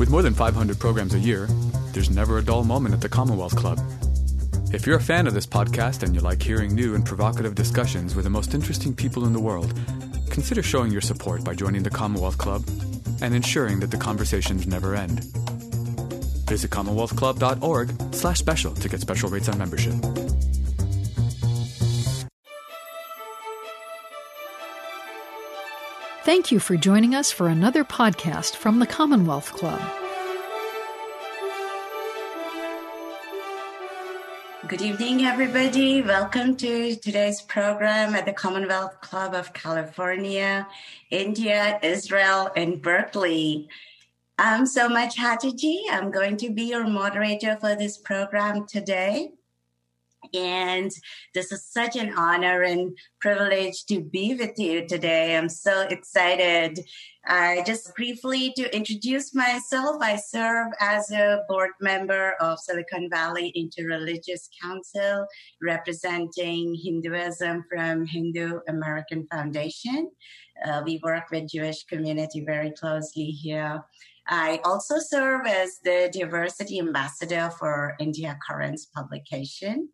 With more than 500 programs a year, there's never a dull moment at the Commonwealth Club. If you're a fan of this podcast and you like hearing new and provocative discussions with the most interesting people in the world, consider showing your support by joining the Commonwealth Club and ensuring that the conversations never end. Visit commonwealthclub.org slash special to get special rates on membership. Thank you for joining us for another podcast from the Commonwealth Club. Good evening, everybody. Welcome to today's program at the Commonwealth Club of California, India, Israel, and Berkeley. I'm Soma Chatterjee. I'm going to be your moderator for this program today. And this is such an honor and privilege to be with you today. I'm so excited. I just briefly to introduce myself, I serve as a board member of Silicon Valley Interreligious Council, representing Hinduism from Hindu American Foundation. Uh, we work with Jewish community very closely here. I also serve as the diversity ambassador for India Currents publication.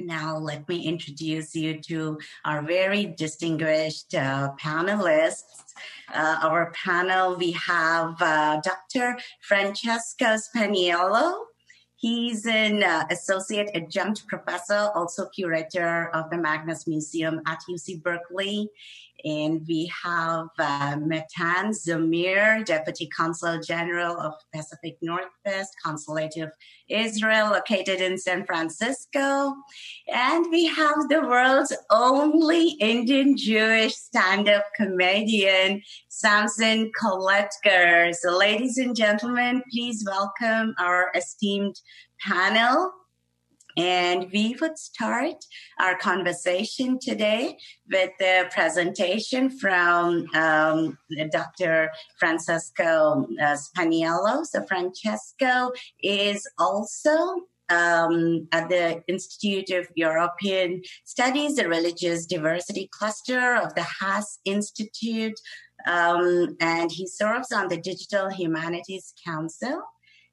Now, let me introduce you to our very distinguished uh, panelists. Uh, our panel, we have uh, Dr. Francesco Spagnolo. He's an uh, associate adjunct professor, also curator of the Magnes Museum at UC Berkeley. And we have uh, Matan Zamir, Deputy Consul General of Pacific Northwest Consulate of Israel, located in San Francisco. And we have the world's only Indian Jewish stand-up comedian, Samson Koletkar. So ladies and gentlemen, please welcome our esteemed panel. And we would start our conversation today with the presentation from um, Dr. Francesco uh, Spagnolo. So, Francesco is also um, at the Institute of European Studies, the Religious Diversity Cluster of the Haas Institute, um, and he serves on the Digital Humanities Council.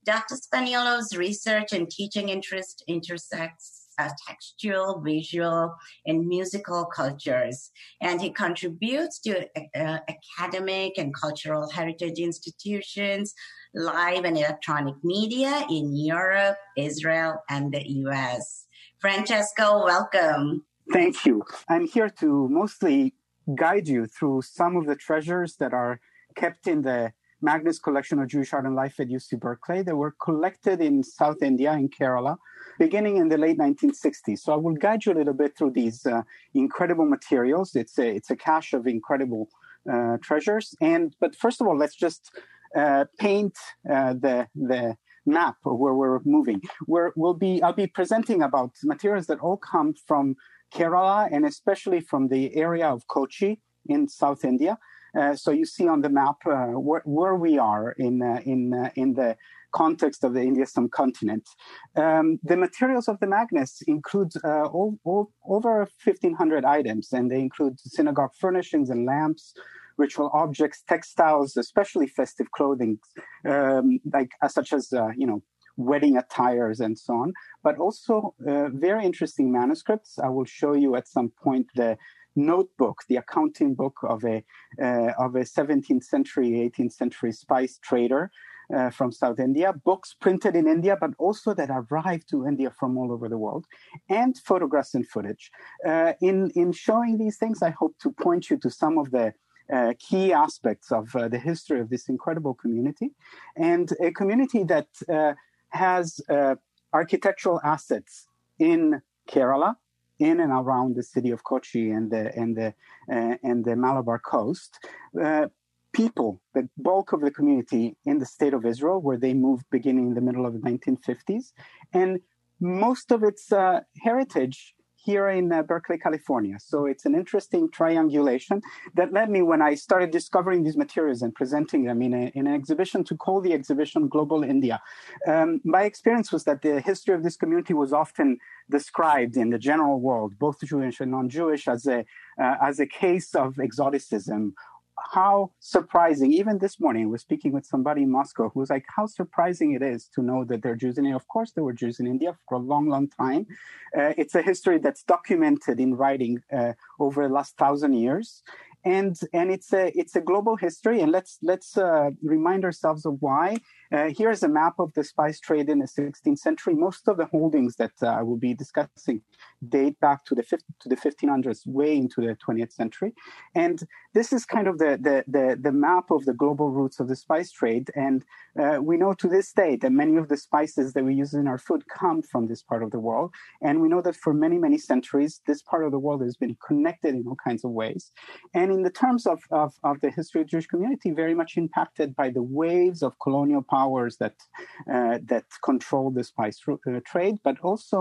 Dr. Spagnolo's research and teaching interest intersects uh, textual, visual, and musical cultures, and he contributes to uh, academic and cultural heritage institutions, live and electronic media in Europe, Israel, and the US. Francesco, welcome. Thank you. I'm here to mostly guide you through some of the treasures that are kept in the Magnes Collection of Jewish Art and Life at UC Berkeley. They were collected in South India, in Kerala, beginning in the late 1960s. So I will guide you a little bit through these uh, incredible materials. It's a, it's a cache of incredible uh, treasures. And but first of all, let's just uh, paint uh, the the map of where we're moving. Where we'll be, I'll be presenting about materials that all come from Kerala and especially from the area of Kochi in South India. Uh, so you see on the map uh, where, where, we are in uh, in uh, in the context of the Indian subcontinent. Um, the materials of the Magnes include uh, all, all, over 1,500 items, and they include synagogue furnishings and lamps, ritual objects, textiles, especially festive clothing, um, like such as you know wedding attires and so on, but also uh, very interesting manuscripts. I will show you at some point the notebook, the accounting book of a uh, of a 17th century, 18th century spice trader uh, from South India, books printed in India, but also that arrived to India from all over the world, and photographs and footage. Uh, in in showing these things, I hope to point you to some of the uh, key aspects of uh, the history of this incredible community, and a community that uh, has uh, architectural assets in Kerala, in and around the city of Kochi and the and the uh, and the Malabar coast. Uh, people, the bulk of the community in the state of Israel, where they moved beginning in the middle of the 1950s, and most of its uh, heritage here in uh, Berkeley, California. So it's an interesting triangulation that led me when I started discovering these materials and presenting them in, a, in an exhibition to call the exhibition Global India. Um, my experience was that the history of this community was often described in the general world, both Jewish and non-Jewish, as a uh, as a case of exoticism how surprising, even this morning, I was speaking with somebody in Moscow who was like, how surprising it is to know that there are Jews in India. Of course, there were Jews in India for a long, long time. Uh, it's a history that's documented in writing uh, over the last thousand years and and it's a it's a global history and let's let's uh, remind ourselves of why uh, here's a map of the spice trade in the 16th century. Most of the holdings that uh, i will be discussing date back to the to the 1500s way into the 20th century. And this is kind of the the the, the map of the global routes of the spice trade. And uh, we know to this day that many of the spices that we use in our food come from this part of the world. And we know that for many many centuries this part of the world has been connected in all kinds of ways. And in the terms of, of, of, the history of Jewish community, very much impacted by the waves of colonial powers that uh, that control the spice uh, trade, but also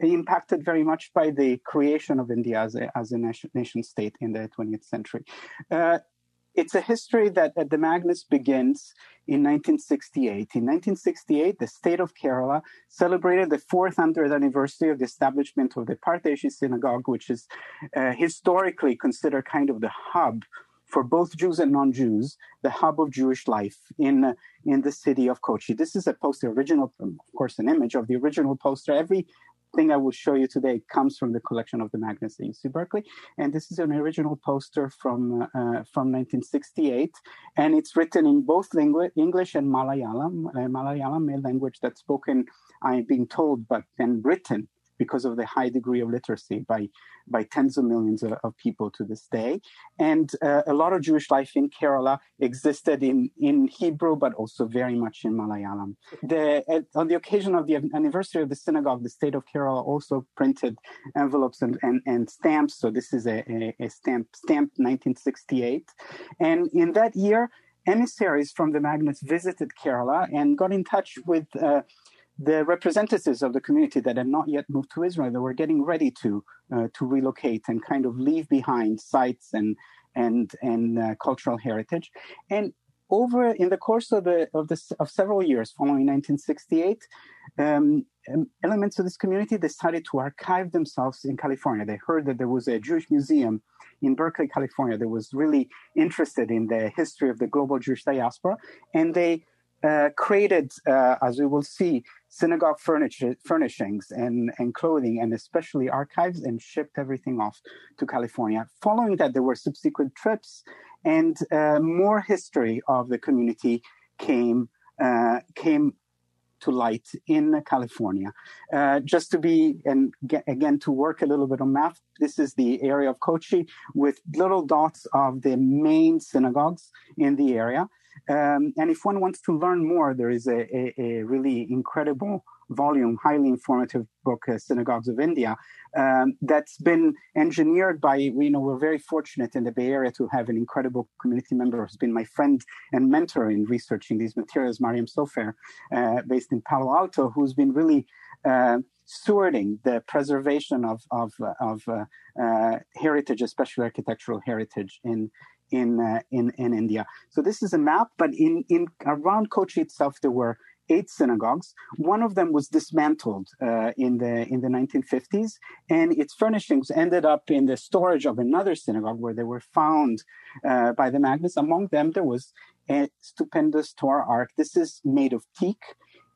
impacted very much by the creation of India as a, as a nation, nation state in the 20th century. Uh, it's a history that at the Magnes begins in 1968. In 1968, the state of Kerala celebrated the 400th anniversary of the establishment of the Pardeshi synagogue, which is uh, historically considered kind of the hub for both Jews and non-Jews, the hub of Jewish life in in the city of Kochi. This is a poster, original, of course, an image of the original poster. Every thing I will show you today comes from the collection of the Magnes at UC Berkeley, and this is an original poster from uh, from 1968, and it's written in both English and Malayalam. Uh, Malayalam, a language that's spoken, I'm being told, but then written because of the high degree of literacy by by tens of millions of, of people to this day. And uh, a lot of Jewish life in Kerala existed in, in Hebrew, but also very much in Malayalam. The, uh, on the occasion of the anniversary of the synagogue, the state of Kerala also printed envelopes and, and, and stamps. So this is a, a, a stamp, stamped 1968. And in that year, emissaries from the Magnes visited Kerala and got in touch with uh, the representatives of the community that had not yet moved to Israel, they were getting ready to uh, to relocate and kind of leave behind sites and and and uh, cultural heritage. And over in the course of the of the of several years following 1968, um, um, elements of this community decided to archive themselves in California. They heard that there was a Jewish museum in Berkeley, California, that was really interested in the history of the global Jewish diaspora, and they uh, created, uh, as we will see, synagogue furniture, furnishings and, and clothing, and especially archives, and shipped everything off to California. Following that, there were subsequent trips, and uh, more history of the community came uh, came to light in California. Uh, just to be, and get, again, to work a little bit on map, this is the area of Kochi with little dots of the main synagogues in the area. Um, and if one wants to learn more, there is a, a, a really incredible volume, highly informative book, uh, Synagogues of India, um, that's been engineered by, you know, we're very fortunate in the Bay Area to have an incredible community member who's been my friend and mentor in researching these materials, Mariam Sofer, uh, based in Palo Alto, who's been really uh, stewarding the preservation of, of, of uh, uh, heritage, especially architectural heritage in, in, uh, in, in India. So this is a map, but in, in around Kochi itself, there were eight synagogues. One of them was dismantled uh, in the in the 1950s, and its furnishings ended up in the storage of another synagogue where they were found uh, by the Magnes. Among them, there was a stupendous Torah ark. This is made of teak.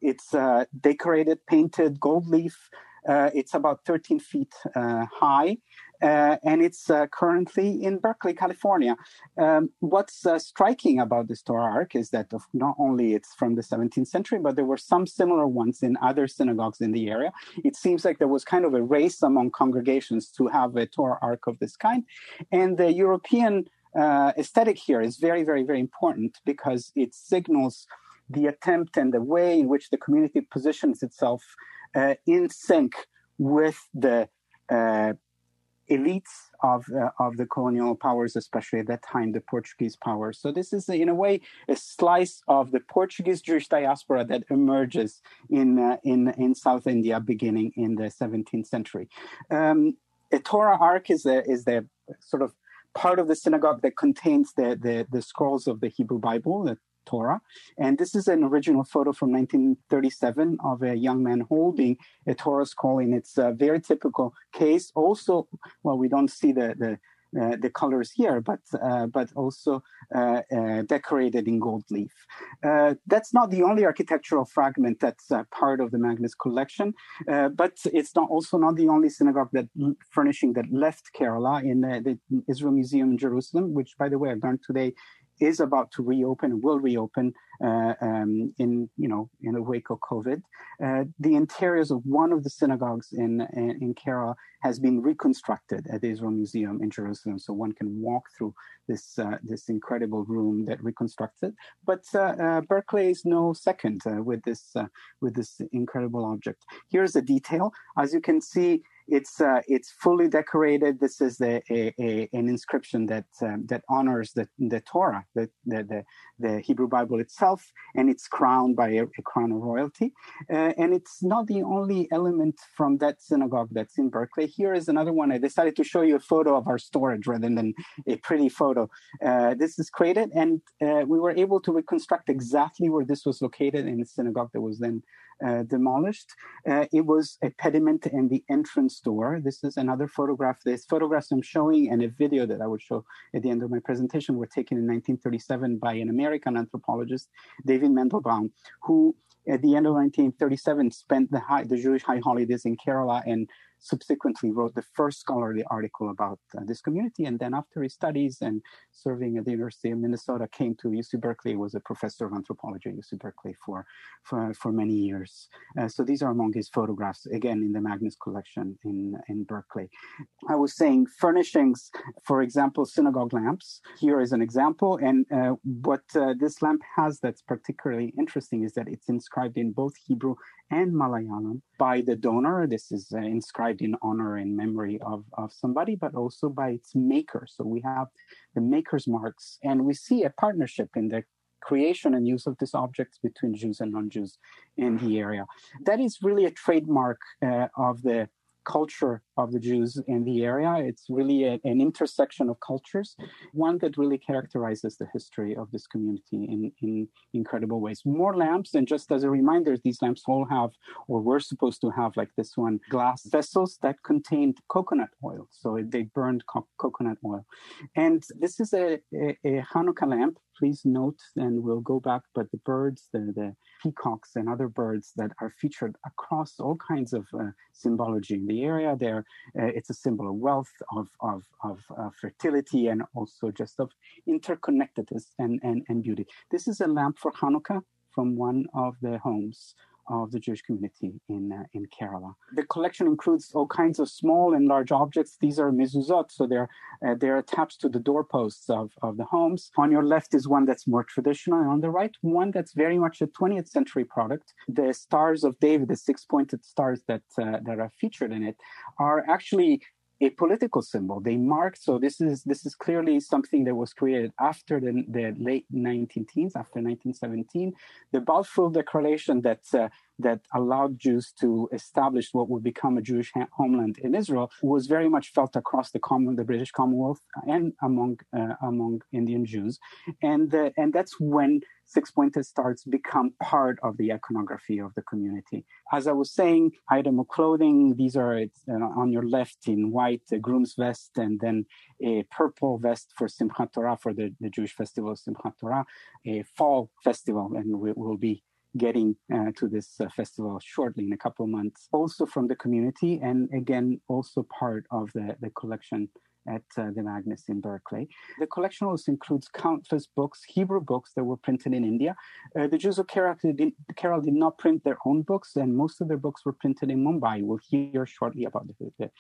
It's uh, decorated, painted gold leaf. Uh, it's about 13 feet uh, high, uh, and it's uh, currently in Berkeley, California. Um, what's uh, striking about this Torah Ark is that not only it's from the 17th century, but there were some similar ones in other synagogues in the area. It seems like there was kind of a race among congregations to have a Torah Ark of this kind, and the European uh, aesthetic here is very, very, very important because it signals the attempt and the way in which the community positions itself uh, in sync with the uh, elites of uh, of the colonial powers, especially at that time, the Portuguese powers. So this is, in a way, a slice of the Portuguese Jewish diaspora that emerges in uh, in in South India, beginning in the 17th century. Um, a Torah Ark is the is the sort of part of the synagogue that contains the the, the scrolls of the Hebrew Bible, the Torah. And this is an original photo from 1937 of a young man holding a Torah scroll in its uh, very typical case. Also, well, we don't see the, the uh, the colors here, but uh, but also uh, uh, decorated in gold leaf. Uh, that's not the only architectural fragment that's part of the Magnes collection, but it's not also not the only synagogue that furnishing that left Kerala in the Israel Museum in Jerusalem, which, by the way, I learned today is about to reopen, and will reopen uh, um, in you know in the wake of COVID. Uh, the interiors of one of the synagogues in, in, in Kerala has been reconstructed at the Israel Museum in Jerusalem, so one can walk through this uh, this incredible room that reconstructed. But uh, uh, Berkeley is no second uh, with this with this incredible object. Here's a detail, as you can see. It's uh, it's fully decorated. This is a, a, a an inscription that um, that honors the the Torah, the, the, the the Hebrew Bible itself, and it's crowned by a, a crown of royalty. Uh, and it's not the only element from that synagogue that's in Berkeley. Here is another one. I decided to show you a photo of our storage rather than a pretty photo. Uh, this is created, and uh, we were able to reconstruct exactly where this was located in the synagogue that was then uh, demolished. Uh, it was a pediment in the entrance door. This is another photograph. This photographs I'm showing and a video that I would show at the end of my presentation were taken in 1937 by an American anthropologist, David Mandelbaum, who at the end of 1937 spent the, high, the Jewish high holidays in Kerala and subsequently wrote the first scholarly article about uh, this community. And then after his studies and serving at the University of Minnesota, came to UC Berkeley, was a professor of anthropology at UC Berkeley for, for, for many years. Uh, so these are among his photographs, again, in the Magnes collection in, in Berkeley. I was saying furnishings, for example, synagogue lamps. Here is an example. And uh, what uh, this lamp has that's particularly interesting is that it's inscribed in both Hebrew and Malayalam by the donor. This is uh, in honor and memory of, of somebody, but also by its maker. So we have the maker's marks, and we see a partnership in the creation and use of these objects between Jews and non-Jews in the area. That is really a trademark uh, of the culture of the Jews in the area. It's really a, an intersection of cultures, one that really characterizes the history of this community in, in incredible ways. More lamps, and just as a reminder, these lamps all have, or were supposed to have, like this one, glass vessels that contained coconut oil. So they burned co- coconut oil. And this is a, a, a Hanukkah lamp please note, and we'll go back, but the birds, the, the peacocks and other birds that are featured across all kinds of uh, symbology in the area, there, uh, it's a symbol of wealth, of, of, of uh, fertility, and also just of interconnectedness and, and, and beauty. This is a lamp for Hanukkah from one of the homes of the Jewish community in uh, in Kerala. The collection includes all kinds of small and large objects. These are mezuzot, so they're uh, they're attached to the doorposts of, of the homes. On your left is one that's more traditional, and on the right, one that's very much a 20th century product. The stars of David, the six pointed stars that uh, that are featured in it, are actually a political symbol. They mark so this is this is clearly something that was created after the, the late 19 teens, after 1917. The Balfour Declaration that uh, that allowed Jews to establish what would become a Jewish ha- homeland in Israel was very much felt across the common, the British Commonwealth and among uh, among Indian Jews, and uh, and that's when six pointed stars become part of the iconography of the community. As I was saying, item of clothing, these are uh, on your left in white, a groom's vest, and then a purple vest for Simchat Torah, for the, the Jewish festival Simchat Torah, a fall festival, and we will be getting uh, to this uh, festival shortly in a couple of months, also from the community, and again, also part of the, the collection at uh, the Magnes in Berkeley. The collection also includes countless books, Hebrew books that were printed in India. Uh, the Jews of Kerala did, did, not print their own books, and most of their books were printed in Mumbai. We'll hear shortly about the, the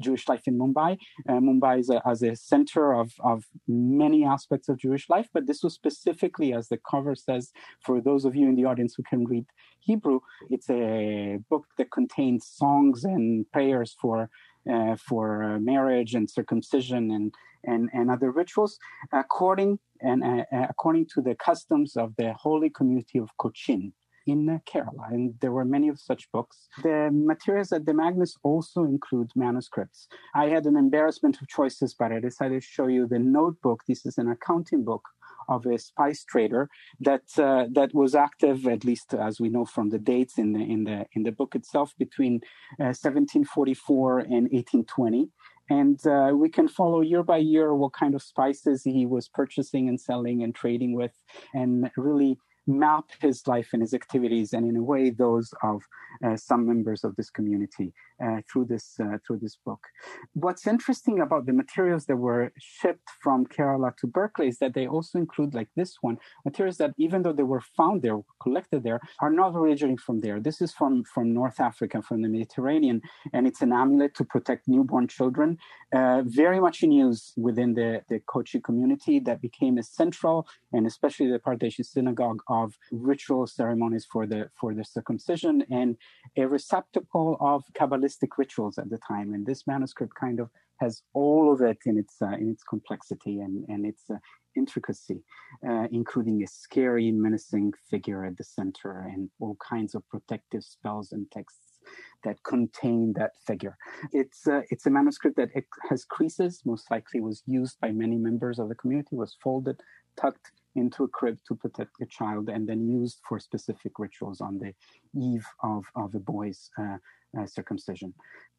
Jewish life in Mumbai. Uh, Mumbai is a, as a center of, of many aspects of Jewish life, but this was specifically, as the cover says, for those of you in the audience who can read Hebrew, it's a book that contains songs and prayers for uh, for uh, marriage and circumcision and, and, and other rituals, according and uh, according to the customs of the holy community of Cochin in Kerala, and there were many of such books. The materials at the Magnes also include manuscripts. I had an embarrassment of choices, but I decided to show you the notebook. This is an accounting book of a spice trader that uh, that was active, at least as we know from the dates in the in the in the book itself, between uh, 1744 and 1820. And uh, we can follow year by year what kind of spices he was purchasing and selling and trading with, and really map his life and his activities, and in a way, those of uh, some members of this community uh, through this uh, through this book. What's interesting about the materials that were shipped from Kerala to Berkeley is that they also include, like this one, materials that even though they were found there, collected there, are not originally from there. This is from from North Africa, from the Mediterranean, and it's an amulet to protect newborn children. Uh, very much in use within the the Kochi community that became a central and especially the Pardeshi synagogue of ritual ceremonies for the for the circumcision and a receptacle of Kabbalistic rituals at the time. And this manuscript kind of has all of it in its uh, in its complexity and and its uh, intricacy, uh, including a scary, menacing figure at the center and all kinds of protective spells and texts that contain that figure. It's uh, it's a manuscript that has creases. Most likely was used by many members of the community. Was folded, tucked into a crib to protect a child and then used for specific rituals on the eve of, of a boy's uh, uh, circumcision.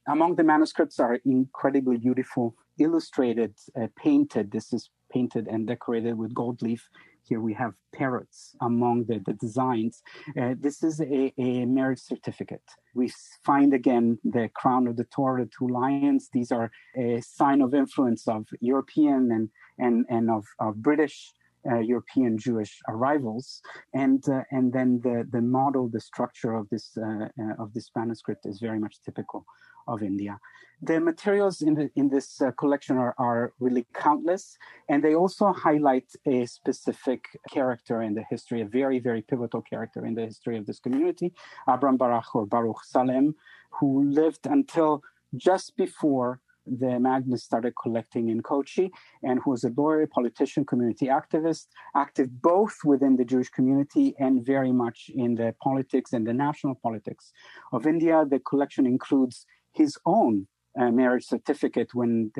Among the manuscripts are incredibly beautiful, illustrated, uh, painted. This is painted and decorated with gold leaf. Here we have parrots among the, the designs. Uh, this is a, a, marriage certificate. We find again the crown of the Torah, the two lions. These are a sign of influence of European and, and, and of, of British uh, European Jewish arrivals, and uh, and then the the model, the structure of this uh, uh of this manuscript is very much typical of India. The materials in the in this uh, collection are, are really countless, and they also highlight a specific character in the history, a very very pivotal character in the history of this community, Abraham Baruch or Baruch Salem, who lived until just before the Magnes started collecting in Kochi and who was a lawyer, politician, community activist, active both within the Jewish community and very much in the politics and the national politics of India. The collection includes his own uh, marriage certificate when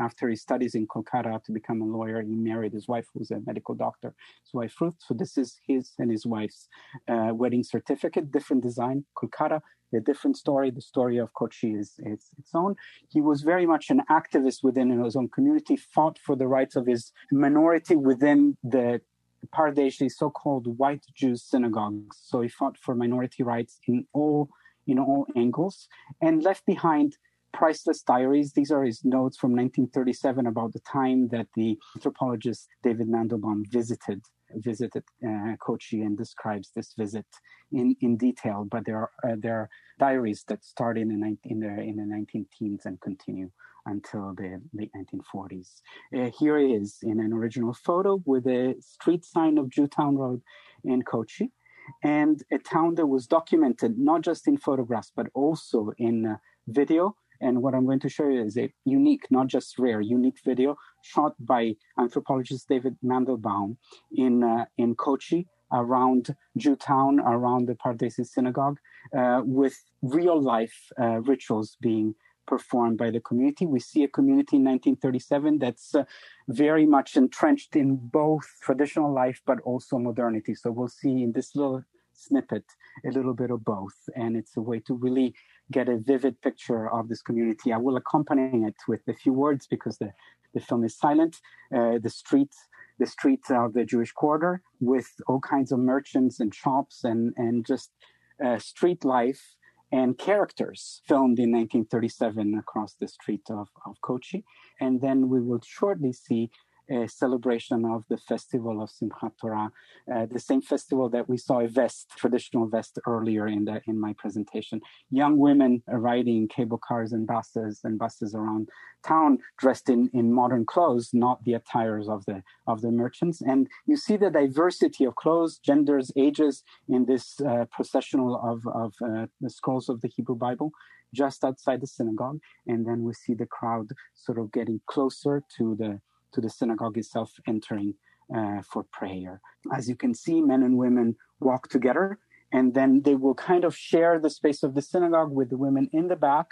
after he studies in Kolkata to become a lawyer, he married his wife, who's a medical doctor, his wife Ruth. So this is his and his wife's uh, wedding certificate, different design, Kolkata, a different story. The story of Kochi is, is its own. He was very much an activist within his own community, fought for the rights of his minority within the Pardeshi, so-called white Jews synagogues. So he fought for minority rights in all in all angles, and left behind priceless diaries. These are his notes from 1937 about the time that the anthropologist David Mandelbaum visited visited uh, Kochi and describes this visit in, in detail. But there are uh, there are diaries that start in the in the in the 19 teens and continue until the late 1940s. Uh, here he is in an original photo with a street sign of Jewtown Road in Kochi, and a town that was documented not just in photographs but also in uh, video and what I'm going to show you is a unique, not just rare, unique video shot by anthropologist David Mandelbaum in uh, in Kochi around Jewtown, around the Pardesi synagogue, uh, with real life uh, rituals being performed by the community. We see a community in 1937 that's uh, very much entrenched in both traditional life but also modernity. So we'll see in this little snippet a little bit of both, and it's a way to really get a vivid picture of this community. I will accompany it with a few words because the, the film is silent. Uh, the streets, the streets of the Jewish quarter with all kinds of merchants and shops and, and just uh, street life and characters filmed in 1937 across the street of, of Kochi. And then we will shortly see a celebration of the festival of Simchat Torah, uh, the same festival that we saw a vest, traditional vest earlier in the in my presentation. Young women riding cable cars and buses and buses around town, dressed in, in modern clothes, not the attires of the of the merchants. And you see the diversity of clothes, genders, ages in this uh, processional of of uh, the scrolls of the Hebrew Bible just outside the synagogue. And then we see the crowd sort of getting closer to the to the synagogue itself entering uh, for prayer. As you can see, men and women walk together, and then they will kind of share the space of the synagogue with the women in the back,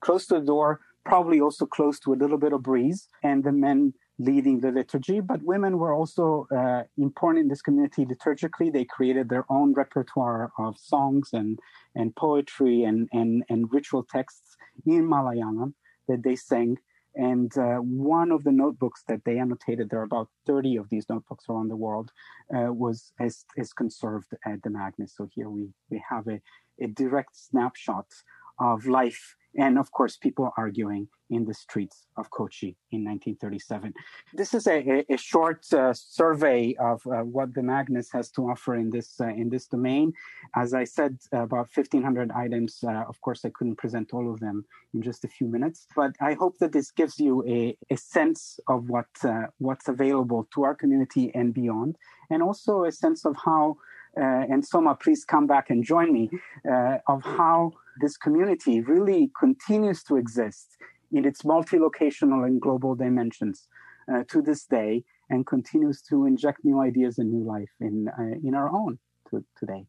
close to the door, probably also close to a little bit of breeze, and the men leading the liturgy. But women were also uh, important in this community liturgically. They created their own repertoire of songs and, and poetry and, and, and ritual texts in Malayalam that they sang And uh, one of the notebooks that they annotated, there are about 30 of these notebooks around the world, uh, was is, is conserved at the Magnes. So here we, we have a, a direct snapshot of life and of course people arguing in the streets of Kochi in 1937. This is a, a short uh, survey of uh, what the Magnes has to offer in this uh, in this domain. As I said, about 1,500 items. Uh, of course, I couldn't present all of them in just a few minutes, but I hope that this gives you a, a sense of what uh, what's available to our community and beyond, and also a sense of how. Uh, and Soma, please come back and join me of how this community really continues to exist in its multi-locational and global dimensions uh, to this day and continues to inject new ideas and new life in uh, in our own to, today.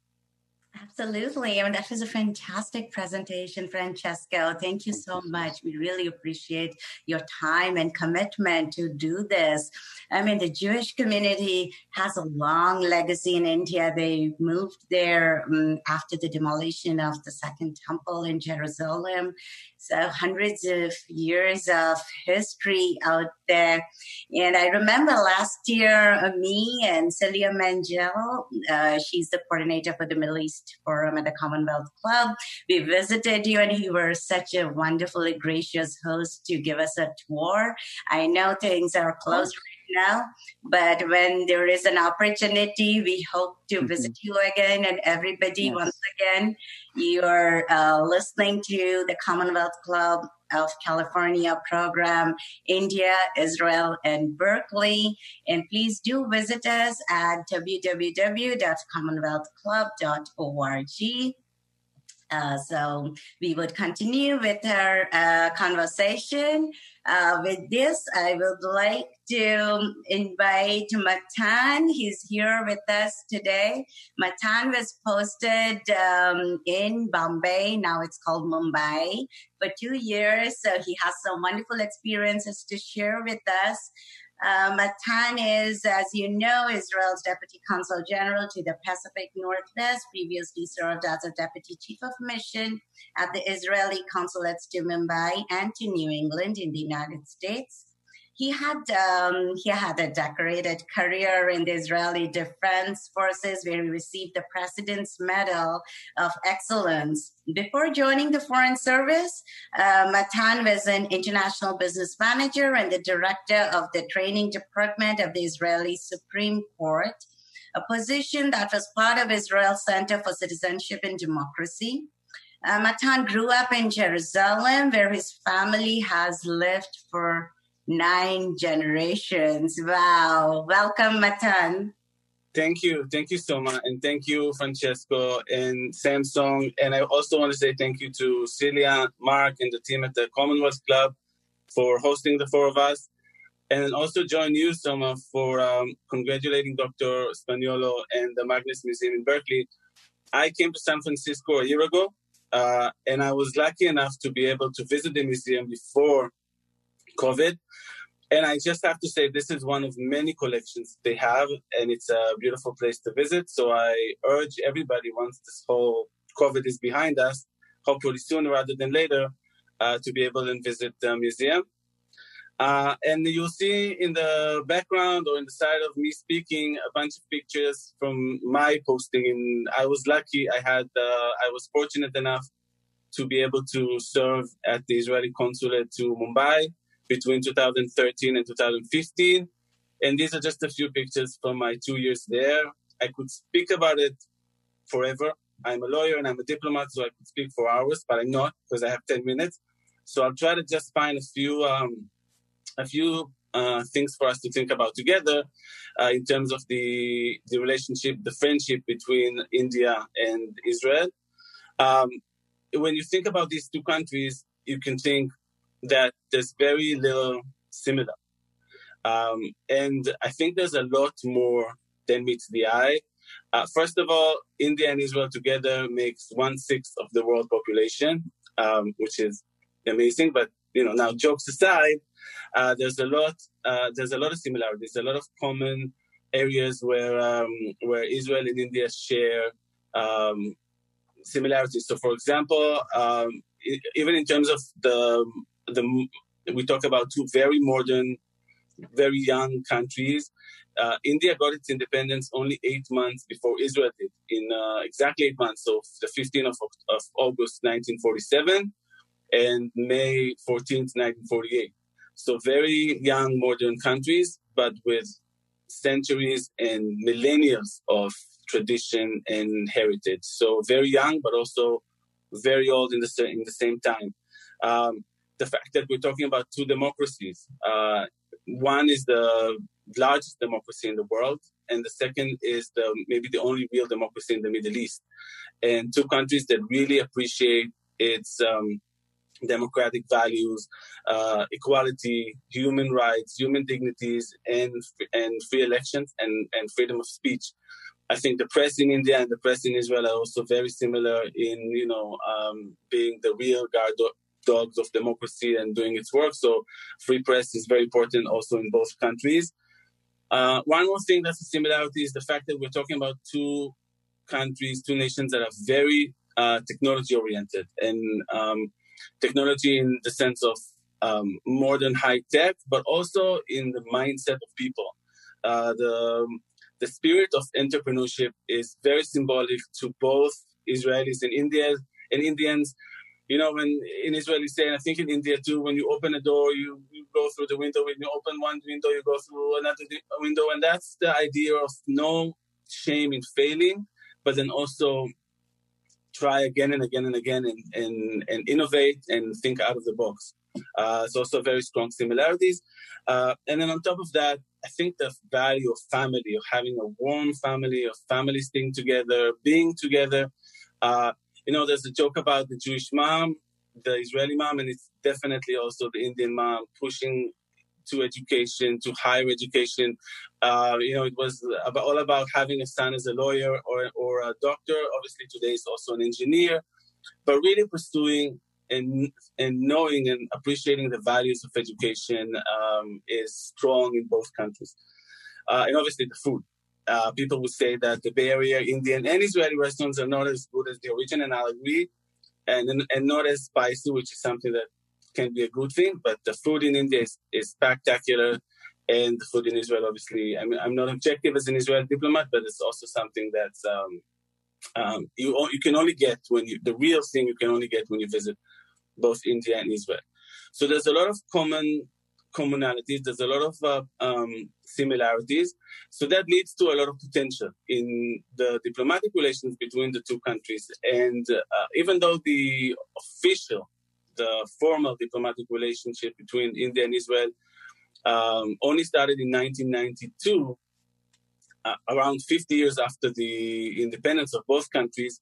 Absolutely. I mean, that was a fantastic presentation, Francesco. Thank you so much. We really appreciate your time and commitment to do this. I mean, the Jewish community has a long legacy in India. They moved there um, after the demolition of the Second Temple in Jerusalem. So hundreds of years of history out there. And I remember last year, uh, me and Celia Mangel, uh, she's the coordinator for the Middle East Forum at the Commonwealth Club. We visited you and you were such a wonderfully gracious host to give us a tour. I know things are closed right now, but when there is an opportunity, we hope to mm-hmm. visit you again. And everybody, yes. once again, you're uh, listening to the Commonwealth Club of California program, India, Israel, and Berkeley. And please do visit us at www.commonwealthclub.org. Uh, so we would continue with our uh, conversation. Uh, with this, I would like to invite Matan. He's here with us today. Matan was posted um, in Bombay. Now it's called Mumbai for two years. So he has some wonderful experiences to share with us. Uh, Matan is, as you know, Israel's Deputy Consul General to the Pacific Northwest, previously served as a Deputy Chief of Mission at the Israeli consulates to Mumbai and to New England in the United States. He had um, he had a decorated career in the Israeli Defense Forces, where he received the President's Medal of Excellence. Before joining the Foreign Service, uh, Matan was an international business manager and the director of the training department of the Israeli Supreme Court, a position that was part of Israel's Center for Citizenship and Democracy. Uh, Matan grew up in Jerusalem, where his family has lived for nine generations. Wow. Welcome, Matan. Thank you. Thank you so much. And thank you, Francesco and Samson. And I also want to say thank you to Celia, Mark, and the team at the Commonwealth Club for hosting the four of us. And also join you, Soma, for um, congratulating Dr. Spagnolo and the Magnes Museum in Berkeley. I came to San Francisco a year ago, uh, and I was lucky enough to be able to visit the museum before COVID. And I just have to say, this is one of many collections they have, and it's a beautiful place to visit. So I urge everybody, once this whole COVID is behind us, hopefully sooner rather than later, uh, to be able to visit the museum. Uh, and you'll see in the background or in the side of me speaking a bunch of pictures from my posting. And I was lucky; I had, uh, I was fortunate enough to be able to serve at the Israeli consulate to Mumbai between 2013 and 2015. And these are just a few pictures from my two years there. I could speak about it forever. I'm a lawyer and I'm a diplomat, so I could speak for hours, but I'm not because I have 10 minutes. So I'll try to just find a few, um, a few uh, things for us to think about together uh, in terms of the the relationship, the friendship between India and Israel. Um, when you think about these two countries, you can think that there's very little similar. Um, and I think there's a lot more than meets the eye. Uh, first of all, India and Israel together makes one sixth of the world population, um, which is amazing. But you know, now jokes aside, uh, there's a lot. Uh, there's a lot of similarities. A lot of common areas where um, where Israel and India share um, similarities. So, for example, um, even in terms of the the we talk about two very modern, very young countries. Uh, India got its independence only eight months before Israel did, in uh, exactly eight months, so the 15th of, of August 1947 and May 14th, 1948. So very young, modern countries, but with centuries and millennia of tradition and heritage. So very young, but also very old in the, in the same time. Um, the fact that we're talking about two democracies. Uh, one is the largest democracy in the world, and the second is the maybe the only real democracy in the Middle East. And two countries that really appreciate its um, democratic values, uh, equality, human rights, human dignities, and and free elections and, and freedom of speech. I think the press in India and the press in Israel are also very similar in you know um, being the real guard dogs of democracy and doing its work. So free press is very important also in both countries. Uh, one more thing that's a similarity is the fact that we're talking about two countries, two nations that are very uh, technology oriented and um, technology in the sense of um, modern high tech, but also in the mindset of people. Uh, the the spirit of entrepreneurship is very symbolic to both Israelis and Indians and Indians. You know, when in Israeli say, and I think in India too, when you open a door, you, you go through the window. When you open one window, you go through another window, and that's the idea of no shame in failing, but then also try again and again and again and, and, and innovate and think out of the box. Uh, it's also very strong similarities. Uh, and then on top of that, I think the value of family, of having a warm family, of families staying together, being together. Uh, you know, there's a joke about the Jewish mom, the Israeli mom, and it's definitely also the Indian mom pushing to education, to higher education. Uh, you know, it was about, all about having a son as a lawyer or, or a doctor. Obviously, today is also an engineer, but really pursuing and and knowing and appreciating the values of education um, is strong in both countries. Uh, and obviously, the food. Uh, people would say that the Bay Area Indian and Israeli restaurants are not as good as the original, and I'll agree, and and not as spicy, which is something that can be a good thing, but the food in India is, is spectacular. And the food in Israel, obviously, I mean, I'm not objective as an Israeli diplomat, but it's also something that's um, um, you you can only get when you the real thing you can only get when you visit both India and Israel. So there's a lot of common commonalities. There's a lot of uh, um, similarities. So that leads to a lot of potential in the diplomatic relations between the two countries. And uh, even though the official the formal diplomatic relationship between India and Israel um, only started in 1992, uh, around 50 years after the independence of both countries.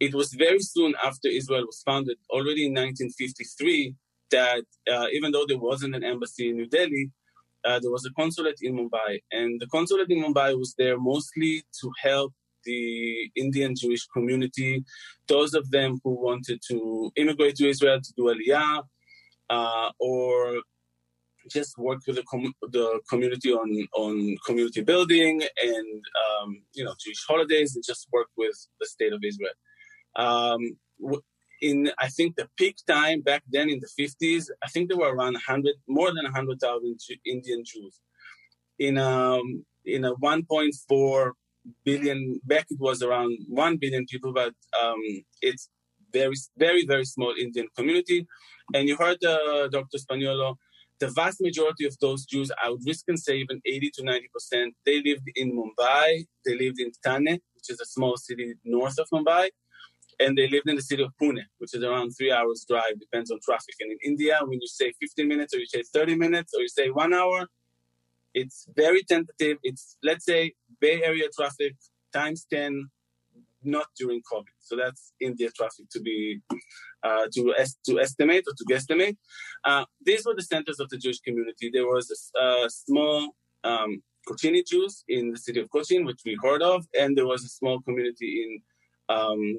It was very soon after Israel was founded, already in 1953, that uh, even though there wasn't an embassy in New Delhi, uh, there was a consulate in Mumbai. And the consulate in Mumbai was there mostly to help the Indian Jewish community, those of them who wanted to immigrate to Israel to do Aliyah, uh, or just work with the, com- the community on, on community building and um, you know Jewish holidays, and just work with the state of Israel. Um, in I think the peak time back then in the 50s, I think there were around 100, more than 100,000 Indian Jews. In um, in a 1.4 billion back it was around 1 billion people but um, it's very very very small indian community. And you heard uh, dr Spagnolo the vast majority of those jews i would risk and say even 80 to 90 percent they lived in mumbai. They lived in thane which is a small city north of mumbai and they lived in the city of Pune, which is around three hours drive, depends on traffic. And in India, when you say 15 minutes or you say 30 minutes or you say one hour, it's very tentative. It's, let's say, Bay Area traffic times 10, not during COVID. So that's India traffic to be, uh, to, es- to estimate or to guesstimate. Uh, these were the centers of the Jewish community. There was a, a small um, Kochini Jews in the city of Cochin, which we heard of, and there was a small community in um,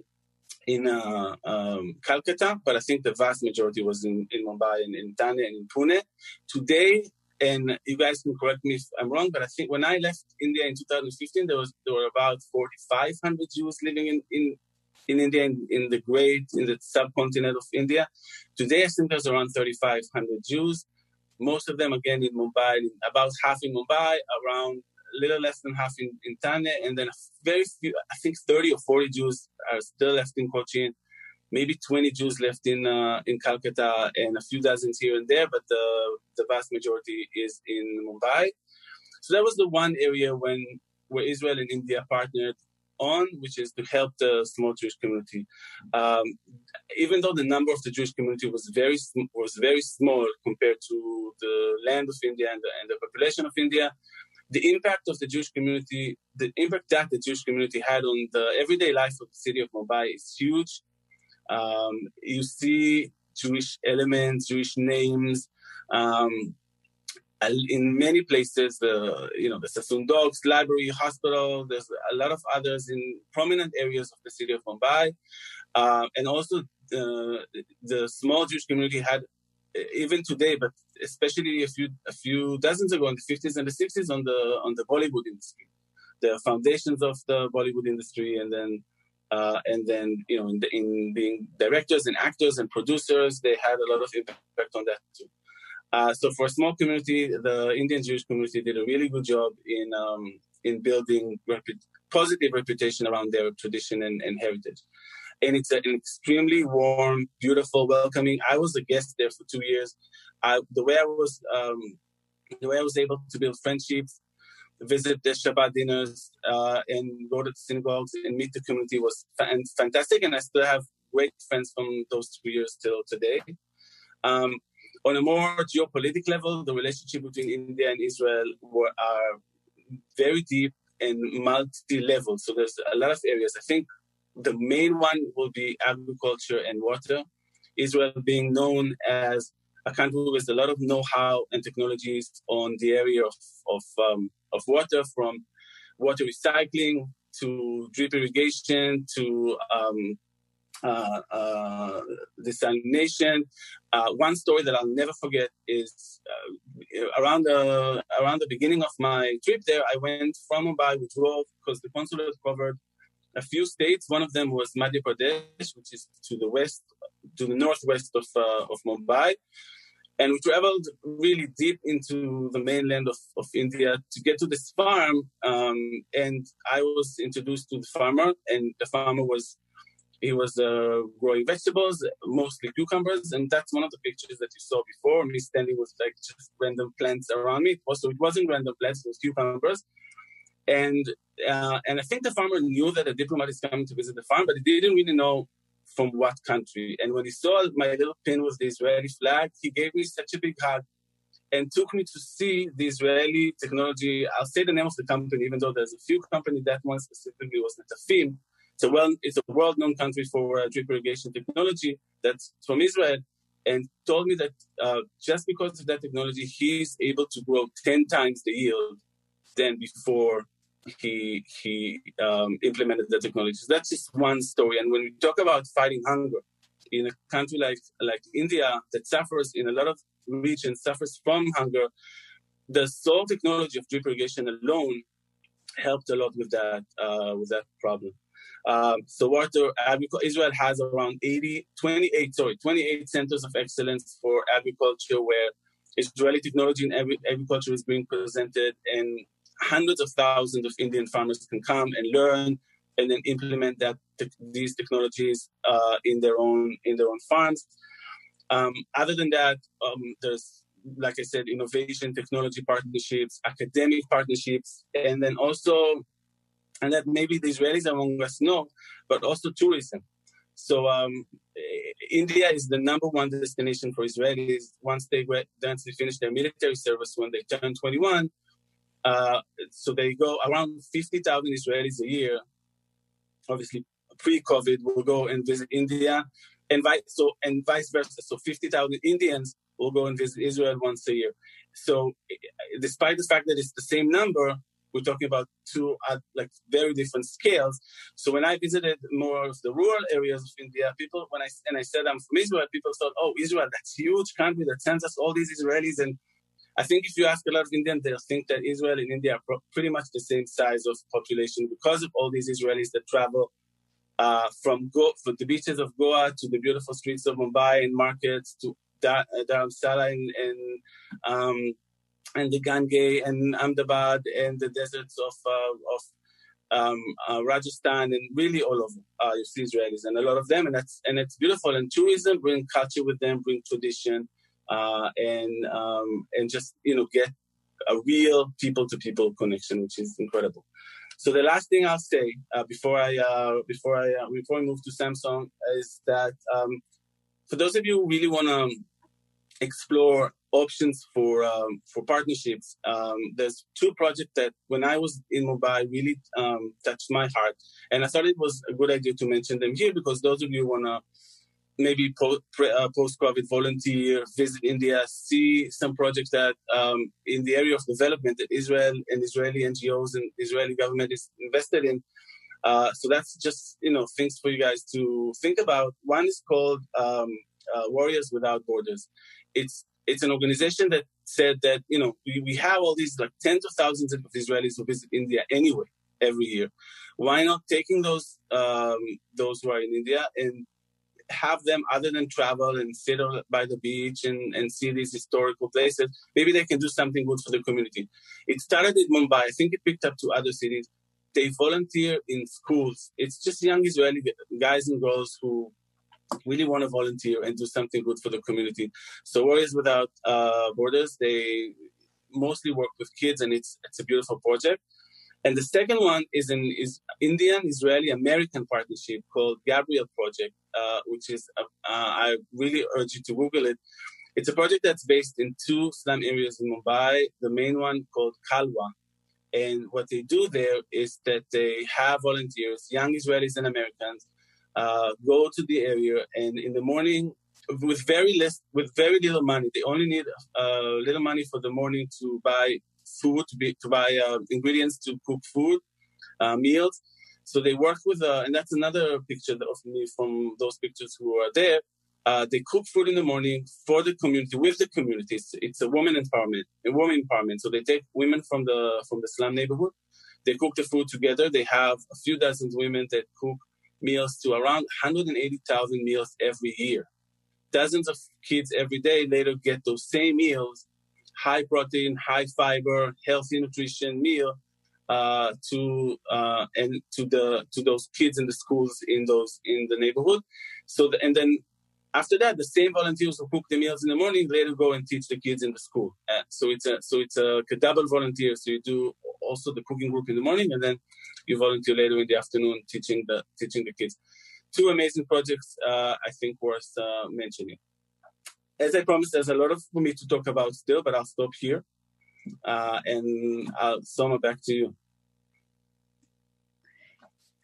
in uh, um, Calcutta, but I think the vast majority was in, in Mumbai and in Thane and in Pune. Today, and you guys can correct me if I'm wrong, but I think when I left India in 2015, there was there were about 4,500 Jews living in in, in India, in, in the great in the subcontinent of India. Today, I think there's around 3,500 Jews. most of them again in Mumbai, about half in Mumbai, around little less than half in, in Thane, and then a very few, I think 30 or 40 Jews are still left in Cochin, maybe 20 Jews left in uh, in Calcutta, and a few dozens here and there, but the, the vast majority is in Mumbai. So that was the one area when where Israel and India partnered on, which is to help the small Jewish community. Um, even though the number of the Jewish community was very was very small compared to the land of India and the, and the population of India, the impact of the Jewish community, the impact that the Jewish community had on the everyday life of the city of Mumbai is huge. Um, you see Jewish elements, Jewish names. Um, in many places, the you know the Sassoon Docks Library, hospital. There's a lot of others in prominent areas of the city of Mumbai, uh, and also uh, the small Jewish community had even today, but especially a few a few dozens ago in the 50s and the 60s on the on the Bollywood industry, the foundations of the Bollywood industry, and then. Uh, and then, you know, in, the, in being directors and actors and producers, they had a lot of impact on that too. Uh, so for a small community, the Indian Jewish community did a really good job in um, in building positive reputation around their tradition and, and heritage. And it's an extremely warm, beautiful, welcoming. I was a guest there for two years. I, the way I was, um, the way I was able to build friendships, visit the Shabbat dinners, uh, and go to the synagogues and meet the community was fantastic. And I still have great friends from those two years till today. Um, on a more geopolitical level, the relationship between India and Israel were, are very deep and multi-level. So there's a lot of areas. I think the main one will be agriculture and water. Israel being known as a country with a lot of know-how and technologies on the area of of, um, of water, from water recycling to drip irrigation to um, uh, uh, desalination. Uh, one story that I'll never forget is uh, around the around the beginning of my trip there. I went from Mumbai. We drove because the consulate covered a few states. One of them was Madhya Pradesh, which is to the west, to the northwest of uh, of Mumbai. And we traveled really deep into the mainland of, of India to get to this farm. Um, and I was introduced to the farmer, and the farmer was he was uh, growing vegetables, mostly cucumbers, and that's one of the pictures that you saw before. Me standing with like just random plants around me. Also, it wasn't random plants; it was cucumbers. And uh, and I think the farmer knew that a diplomat is coming to visit the farm, but he didn't really know from what country. And when he saw my little pin with the Israeli flag, he gave me such a big hug and took me to see the Israeli technology. I'll say the name of the company, even though there's a few companies. That one specifically was Netafim a well, it's a world-known country for uh, drip irrigation technology that's from Israel, and told me that uh, just because of that technology, he's able to grow ten times the yield than before he he um, implemented the technology. So that's just one story. And when we talk about fighting hunger in a country like like India that suffers in a lot of regions suffers from hunger, the sole technology of drip irrigation alone helped a lot with that uh, with that problem. Um, so water, Israel has around 80, 28, sorry, 28 centers of excellence for agriculture where Israeli technology in agriculture is being presented and hundreds of thousands of Indian farmers can come and learn and then implement that these technologies uh, in their own in their own farms. Um, other than that, um, there's like I said, innovation, technology partnerships, academic partnerships, and then also and that maybe the Israelis among us know, but also tourism. So um, India is the number one destination for Israelis once they once they finish their military service when they turn 21. Uh, so they go around 50,000 Israelis a year. Obviously, pre-COVID, will go and visit India, and vice so and vice versa. So 50,000 Indians will go and visit Israel once a year. So, despite the fact that it's the same number, we're talking about two at like very different scales. So when I visited more of the rural areas of India, people when I and I said I'm from Israel, people thought, oh, Israel, that's huge country that sends us all these Israelis. And I think if you ask a lot of Indians, they'll think that Israel and India are pretty much the same size of population because of all these Israelis that travel uh, from Go- from the beaches of Goa to the beautiful streets of Mumbai and markets to Dar- Dharamsala and and, um, and the Ganges and Ahmedabad and the deserts of uh, of um, uh, Rajasthan and really all of uh, you see Israelis and a lot of them and that's and it's beautiful and tourism bring culture with them bring tradition uh, and um, and just you know get a real people to people connection which is incredible. So the last thing I'll say uh, before I uh, before I uh, before I move to Samson is that um, for those of you who really want to explore options for um, for partnerships. Um, there's two projects that when I was in Mumbai really um, touched my heart, and I thought it was a good idea to mention them here because those of you wanna maybe post uh, COVID volunteer, visit India, see some projects that um, in the area of development that Israel and Israeli NGOs and Israeli government is invested in. Uh, so that's just you know things for you guys to think about. One is called um, uh, Warriors Without Borders. It's it's an organization that said that you know we, we have all these like tens of thousands of Israelis who visit India anyway every year. Why not taking those um, those who are in India and have them other than travel and sit by the beach and, and see these historical places maybe they can do something good for the community it started in mumbai i think it picked up to other cities they volunteer in schools it's just young israeli guys and girls who really want to volunteer and do something good for the community. So Warriors Without uh, Borders, they mostly work with kids, and it's it's a beautiful project. And the second one is an is Indian Israeli American partnership called Gabriel Project, uh, which is uh, I really urge you to Google it. It's a project that's based in two slum areas in Mumbai. The main one called Kalwa, and what they do there is that they have volunteers, young Israelis and Americans, uh, go to the area and in the morning with very less with very little money they only need uh, little money for the morning to buy food to, be, to buy uh, ingredients to cook food uh, meals. So they work with uh, and that's another picture of me from those pictures who are there. Uh, they cook food in the morning for the community with the community. It's, it's a woman empowerment a woman empowerment. So they take women from the from the slum neighborhood. They cook the food together. They have a few dozen women that cook meals to around 180,000 meals every year. Dozens of kids every day later get those same meals, high protein, high fiber, healthy nutrition meal uh, to uh, and to the to those kids in the schools in those in the neighborhood. So the, and then after that, the same volunteers who cook the meals in the morning later go and teach the kids in the school. Uh, so it's a so it's a, a double volunteer. So you do also the cooking group in the morning, and then you volunteer later in the afternoon teaching the teaching the kids. Two amazing projects, uh, I think, worth uh, mentioning. As I promised, there's a lot of for me to talk about still, but I'll stop here, uh, and I'll Soma back to you.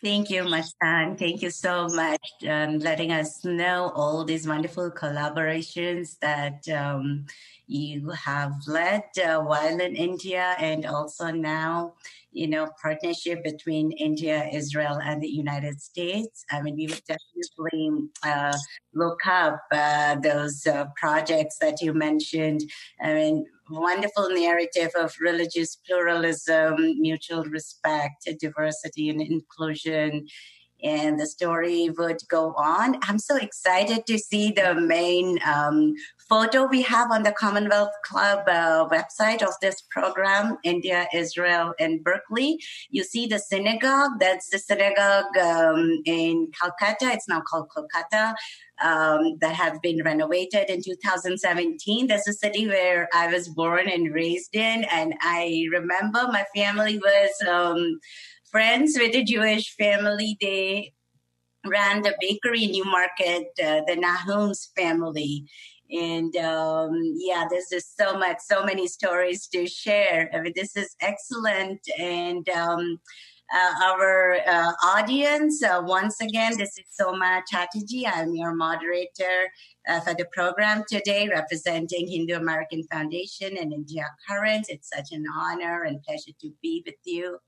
Thank you, Matan. Thank you so much um, letting us know all these wonderful collaborations that um, you have led uh, while in India and also now you know, partnership between India, Israel, and the United States. I mean, we would definitely uh, look up uh, those uh, projects that you mentioned. I mean, wonderful narrative of religious pluralism, mutual respect, diversity, and inclusion and the story would go on. I'm so excited to see the main um, photo we have on the Commonwealth Club uh, website of this program, India, Israel, and Berkeley. You see the synagogue. That's the synagogue um, in Calcutta. It's now called Kolkata. Um, that has been renovated in 2017. That's a city where I was born and raised in. And I remember my family was um, friends with a Jewish family. They ran the bakery in Newmarket, uh, the Nahoum's family. And um, yeah, there's just so much, so many stories to share. I mean, this is excellent. And um, uh, our uh, audience, uh, once again, this is Soma Chatterjee. I'm your moderator uh, for the program today, representing Hindu American Foundation and India Current. It's such an honor and pleasure to be with you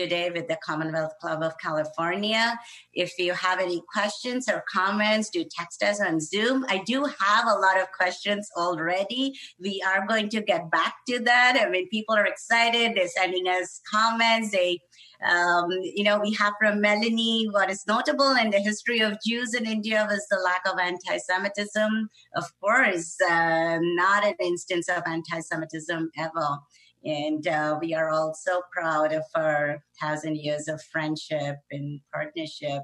today with the Commonwealth Club of California. If you have any questions or comments, do text us on Zoom. I do have a lot of questions already. We are going to get back to that. I mean, people are excited. They're sending us comments. They um, you know, we have from Melanie what is notable in the history of Jews in India was the lack of anti Semitism. Of course, uh, not an instance of anti Semitism ever. And uh, we are all so proud of our thousand years of friendship and partnership.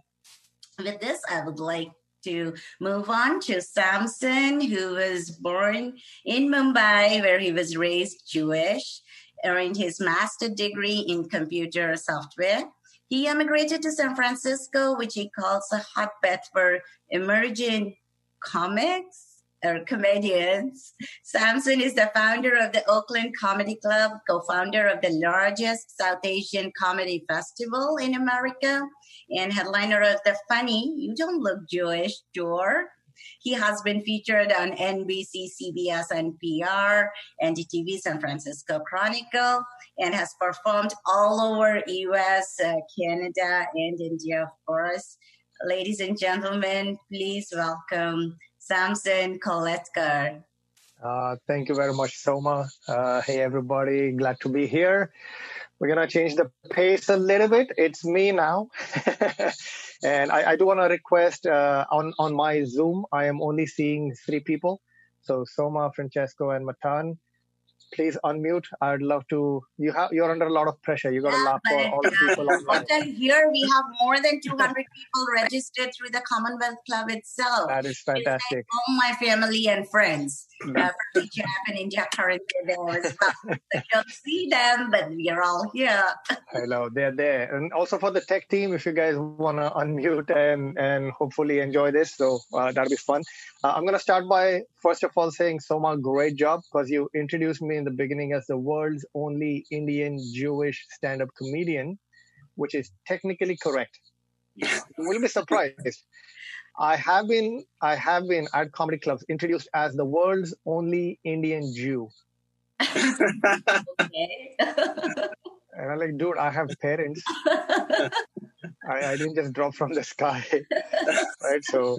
With this, I would like to move on to Samson, who was born in Mumbai, where he was raised Jewish earned his master's degree in computer software. He emigrated to San Francisco, which he calls a hotbed for emerging comics or comedians. Samson is the founder of the Oakland Comedy Club, co-founder of the largest South Asian comedy festival in America, and headliner of the funny You Don't Look Jewish tour he has been featured on NBC, CBS, NPR, NDTV, San Francisco Chronicle, and has performed all over US, uh, Canada, and India, of course. Ladies and gentlemen, please welcome Samson Koletkar. Uh, thank you very much, Soma. Uh, hey, everybody. Glad to be here. We're going to change the pace a little bit. It's me now. and I, I do want to request uh, on, on my Zoom, I am only seeing three people. So Soma, Francesco, and Matan please unmute. I'd love to. You have you're under a lot of pressure. You got to yeah, laugh for all the people online. here we have more than 200 people registered through the Commonwealth Club itself. That is fantastic. Like all my family and friends. Uh, from Japan, India, currently there as well. I don't see them, but we are all here. Hello, they're there, and also for the tech team, if you guys want to unmute and and hopefully enjoy this, so uh, that'll be fun. Uh, I'm gonna start by first of all saying Soma, great job because you introduced me in the beginning as the world's only Indian Jewish stand up comedian, which is technically correct. you will be surprised. I have been I have been at comedy clubs introduced as the world's only Indian Jew. okay. and I'm like, dude, I have parents. I, I didn't just drop from the sky. right. So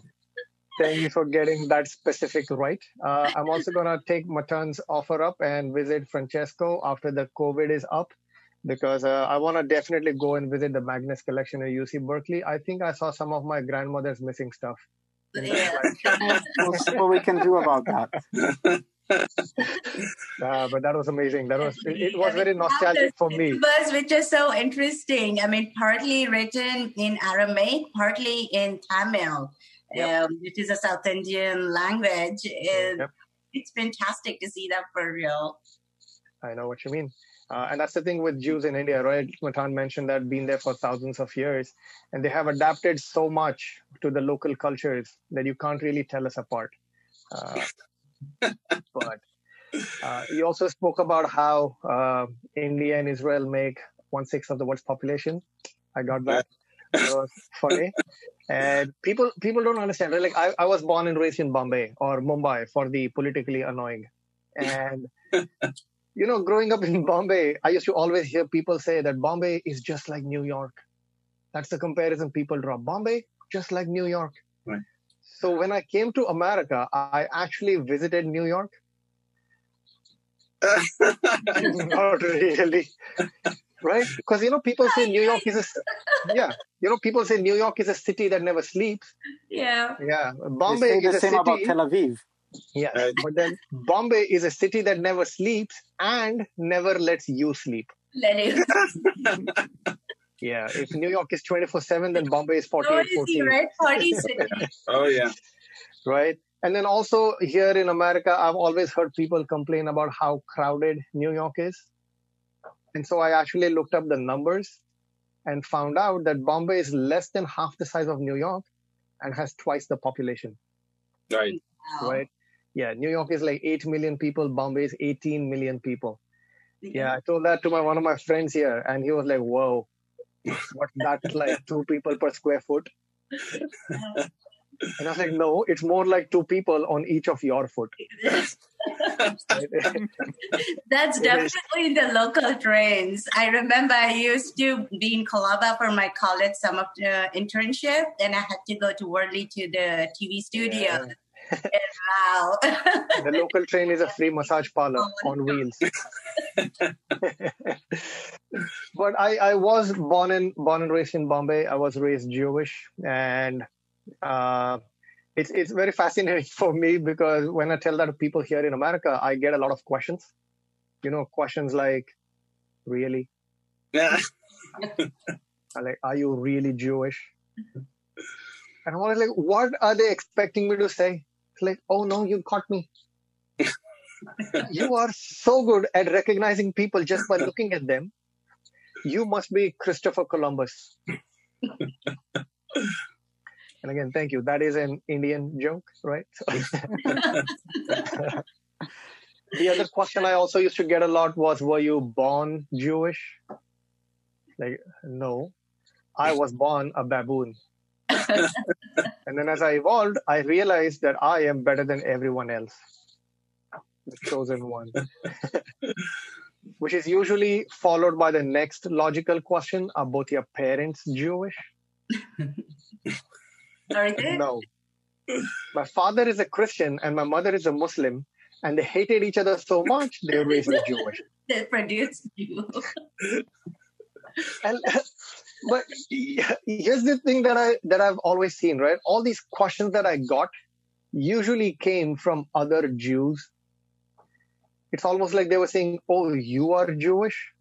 Thank you for getting that specific right. Uh, I'm also going to take Matan's offer up and visit Francesco after the COVID is up because uh, I want to definitely go and visit the Magnes collection at UC Berkeley. I think I saw some of my grandmother's missing stuff. Yeah. we'll see what we can do about that. uh, but that was amazing. That was it, it was very nostalgic for me. Verse, which is so interesting. I mean, partly written in Aramaic, partly in Tamil yep. um, which is a South Indian language. And yep. It's fantastic to see that for real. I know what you mean. Uh, and that's the thing with Jews in India, right? Matan mentioned that been there for thousands of years, and they have adapted so much to the local cultures that you can't really tell us apart. Uh, but uh, you also spoke about how uh, India and Israel make one sixth of the world's population. I got that. That was funny and people people don't understand right? like I, I was born and raised in bombay or mumbai for the politically annoying and you know growing up in bombay i used to always hear people say that bombay is just like new york that's the comparison people draw bombay just like new york right. so when i came to america i actually visited new york not really right? Because you know, people say New York is a yeah, you know, people say New York is a city that never sleeps. Yeah, yeah. Bombay is the a same city, about Tel Aviv. Yeah, but then Bombay is a city that never sleeps and never lets you sleep. Let it. yeah, if New York is twenty four seven, then Bombay is forty eight fourteen. Right, party city. oh yeah. Right. And then also here in America, I've always heard people complain about how crowded New York is. And so I actually looked up the numbers and found out that Bombay is less than half the size of New York and has twice the population. Right. Wow. Right. Yeah. New York is like 8 million people. Bombay is 18 million people. Yeah. I told that to my, one of my friends here and he was like, whoa, what's that like two people per square foot? and I was like, no, it's more like two people on each of your foot. That's definitely the local trains. I remember I used to be in Colaba for my college summer uh, internship, and I had to go to Worli to the TV studio. Yeah. Wow. the local train is a free massage parlor oh, on wheels. but I, I was born in born and raised in Bombay. I was raised Jewish, and uh, it's it's very fascinating for me because when I tell that to people here in America, I get a lot of questions. You know, questions like, "Really? Yeah. like, are you really Jewish?" And I was like, "What are they expecting me to say?" Like, "Oh no, you caught me." you are so good at recognizing people just by looking at them. You must be Christopher Columbus. And again, thank you. That is an Indian joke, right? the other question I also used to get a lot was, were you born Jewish? Like, no, I was born a baboon. and then as I evolved, I realized that I am better than everyone else. The chosen one. Which is usually followed by the next logical question Are both your parents Jewish? No. My father is a Christian and my mother is a Muslim, and they hated each other so much they raised me Jewish. they produced you. and but here's the thing that I that I've always seen, right? All these questions that I got usually came from other Jews. It's almost like they were saying, "Oh, you are Jewish."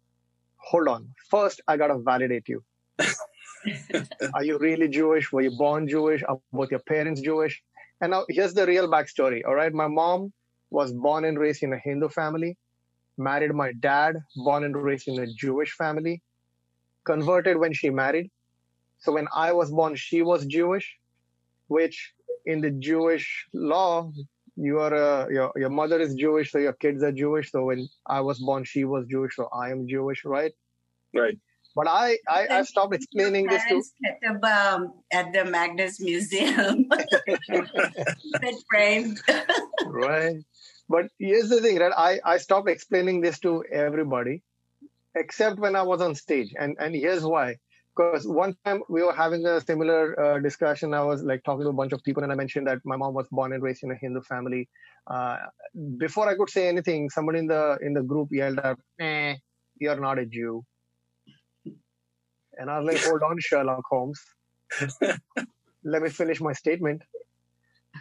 Hold on. First, I gotta validate you. Are you really Jewish? Were you born Jewish? Are both your parents Jewish? And now here's the real backstory. All right. My mom was born and raised in a Hindu family, married my dad, born and raised in a Jewish family, converted when she married. So when I was born, she was Jewish, which in the Jewish law, you are a, your, your mother is Jewish, so your kids are Jewish. So when I was born, she was Jewish, so I am Jewish, right? Right. But I, I, I stopped explaining this to kept um, at the Magnes Museum, framed. right. But here's the thing, right? I, I stopped explaining this to everybody, except when I was on stage, and and here's why. Because one time we were having a similar uh, discussion. I was like talking to a bunch of people, and I mentioned that my mom was born and raised in a Hindu family. Uh, before I could say anything, somebody in the in the group yelled out, "Eh, you're not a Jew." And I was like, hold on, Sherlock Holmes. Let me finish my statement.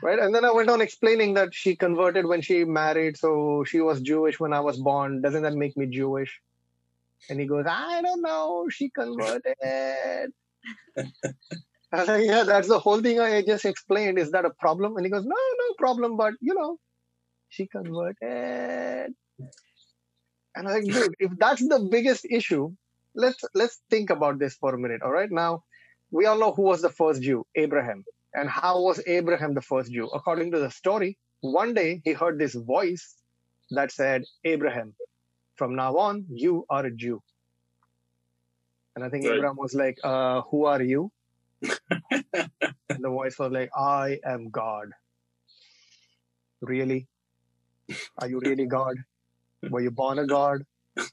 Right. And then I went on explaining that she converted when she married. So she was Jewish when I was born. Doesn't that make me Jewish? And he goes, I don't know. She converted. I was like, yeah, that's the whole thing I just explained. Is that a problem? And he goes, no, no problem. But, you know, she converted. And I was like, dude, if that's the biggest issue, let's let's think about this for a minute. All right, now we all know who was the first Jew, Abraham, and how was Abraham the first Jew? According to the story, one day he heard this voice that said, "Abraham, from now on you are a Jew." And I think right. Abraham was like, uh, "Who are you?" and the voice was like, "I am God." Really? Are you really God? Were you born a God?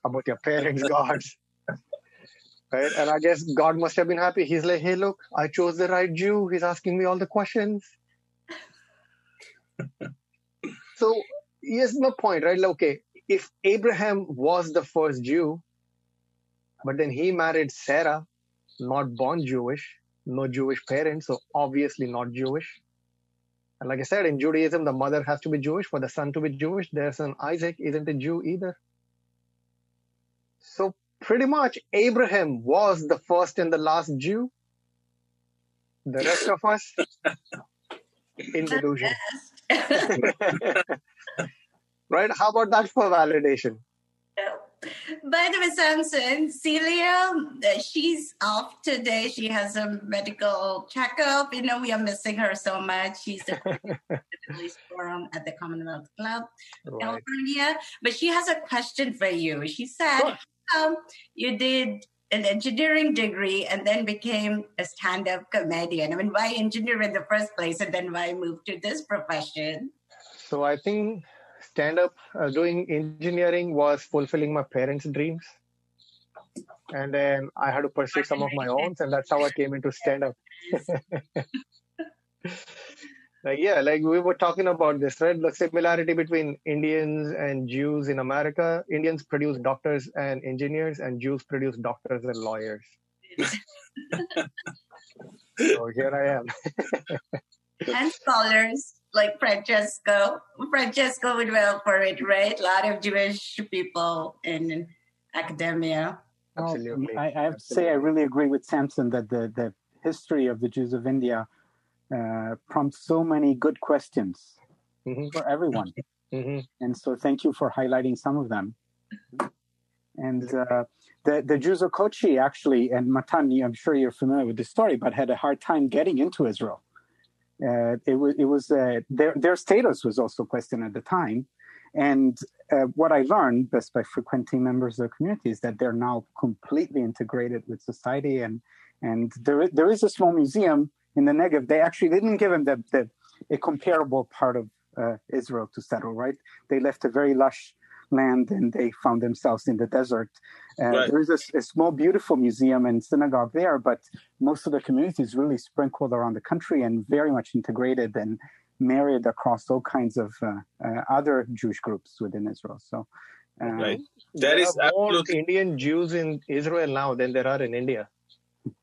About your parents' gods? Right? And I guess God must have been happy. He's like, hey, look, I chose the right Jew. He's asking me all the questions. so here's my point, right? Like, okay, if Abraham was the first Jew, but then he married Sarah, not born Jewish, no Jewish parents, so obviously not Jewish. And like I said, in Judaism, the mother has to be Jewish for the son to be Jewish. Their son Isaac isn't a Jew either. So pretty much Abraham was the first and the last Jew. The rest of us in delusion. right? How about that for validation? By the way, Samson, Celia, she's off today. She has a medical checkup. You know, we are missing her so much. She's the police forum at the Commonwealth Club, right. California. But she has a question for you. She said, sure um, you did an engineering degree and then became a stand-up comedian. I mean, why engineer in the first place, and then why move to this profession? So I think stand up, uh, doing engineering was fulfilling my parents' dreams. And then I had to pursue some of my own, and that's how I came into stand up. like, yeah, like we were talking about this, right? The similarity between Indians and Jews in America. Indians produce doctors and engineers, and Jews produce doctors and lawyers. so here I am. and scholars like Francesco. Francesco would well for it, right? A lot of Jewish people in academia. Absolutely. I, I have to say, I really agree with Samson that the, the history of the Jews of India uh, prompts so many good questions mm-hmm. for everyone. Mm-hmm. And so, thank you for highlighting some of them. And uh, the, the Jews of Kochi actually, and Matani, I'm sure you're familiar with the story, but had a hard time getting into Israel. Uh, it was it was uh, their their status was also questioned at the time, and uh, what I learned just by frequenting members of the community is that they're now completely integrated with society, and and there there is a small museum in the Negev. They actually didn't give them the, the a comparable part of uh, Israel to settle. Right, they left a very lush land and they found themselves in the desert. Uh, right. There is a, a, small, beautiful museum and synagogue there, but most of the community is really sprinkled around the country and very much integrated and married across all kinds of uh, uh, other Jewish groups within Israel. So, uh, right. That is more Indian Jews in Israel now than there are in India.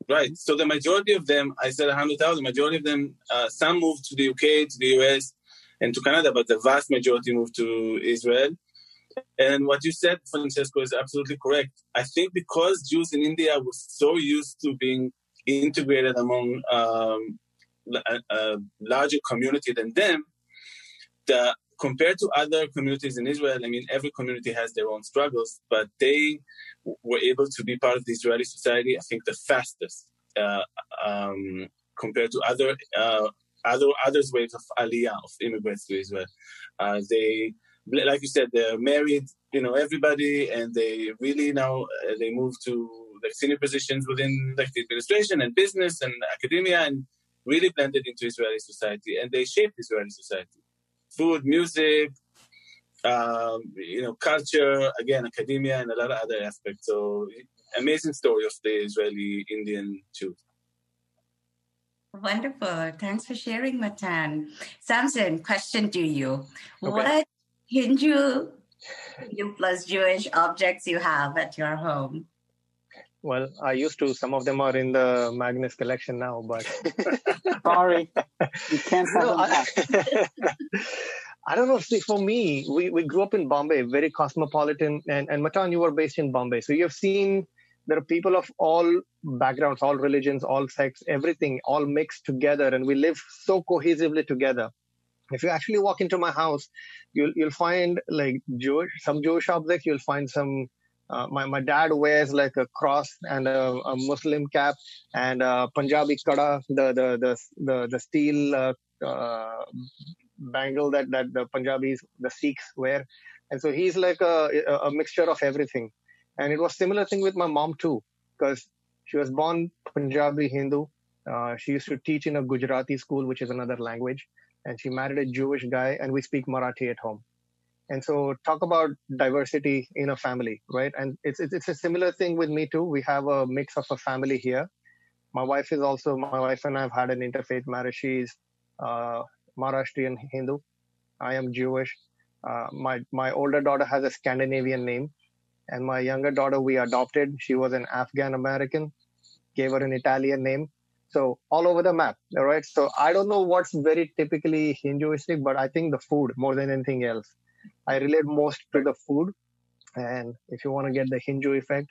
Right. So the majority of them, I said 100,000, majority of them, uh, some moved to the UK, to the US, and to Canada, but the vast majority moved to Israel. And what you said, Francesco, is absolutely correct. I think because Jews in India were so used to being integrated among um, a, a, larger community than them, that compared to other communities in Israel, I mean, every community has their own struggles, but they were able to be part of the Israeli society, I think, the fastest uh, um, compared to other uh, other others waves of aliyah of immigrants to Israel. Uh, they like you said, they're married, you know, everybody, and they really now uh, they move to like senior positions within like the administration and business and academia, and really blended into Israeli society, and they shaped Israeli society, food, music, um, you know, culture, again, academia, and a lot of other aspects. So, amazing story of the Israeli Indian Jews. Wonderful. Thanks for sharing, Matan. Samson, question to you. Okay. What Hindu, Hindu plus Jewish objects you have at your home? Well, I used to. Some of them are in the Magnes collection now, but sorry, you can't have no, them I, I don't know. See, for me, we, we grew up in Bombay, very cosmopolitan, and and Matan, you were based in Bombay, so you have seen there are people of all backgrounds, all religions, all sects, everything, all mixed together, and we live so cohesively together. If you actually walk into my house, you'll you'll find like Jewish some Jewish objects. You'll find some. Uh, my my dad wears like a cross and a, a Muslim cap and a Punjabi kada, the the the the, the steel uh, uh, bangle that that the Punjabis the Sikhs wear, and so he's like a a mixture of everything. And it was similar thing with my mom too, because she was born Punjabi Hindu. Uh, she used to teach in a Gujarati school, which is another language and she married a Jewish guy, and we speak Marathi at home. And so, talk about diversity in a family, right? And it's it's, it's a similar thing with me too. We have a mix of a family here. My wife is also my wife and I have had an interfaith marriage. She's uh, Maharashtrian Hindu. I am Jewish. Uh, my my older daughter has a Scandinavian name, and my younger daughter we adopted. She was an Afghan American. Gave her an Italian name so all over the map, all right. So I don't know what's very typically Hinduistic, but I think the food more than anything else. I relate most to the food, and if you want to get the Hindu effect,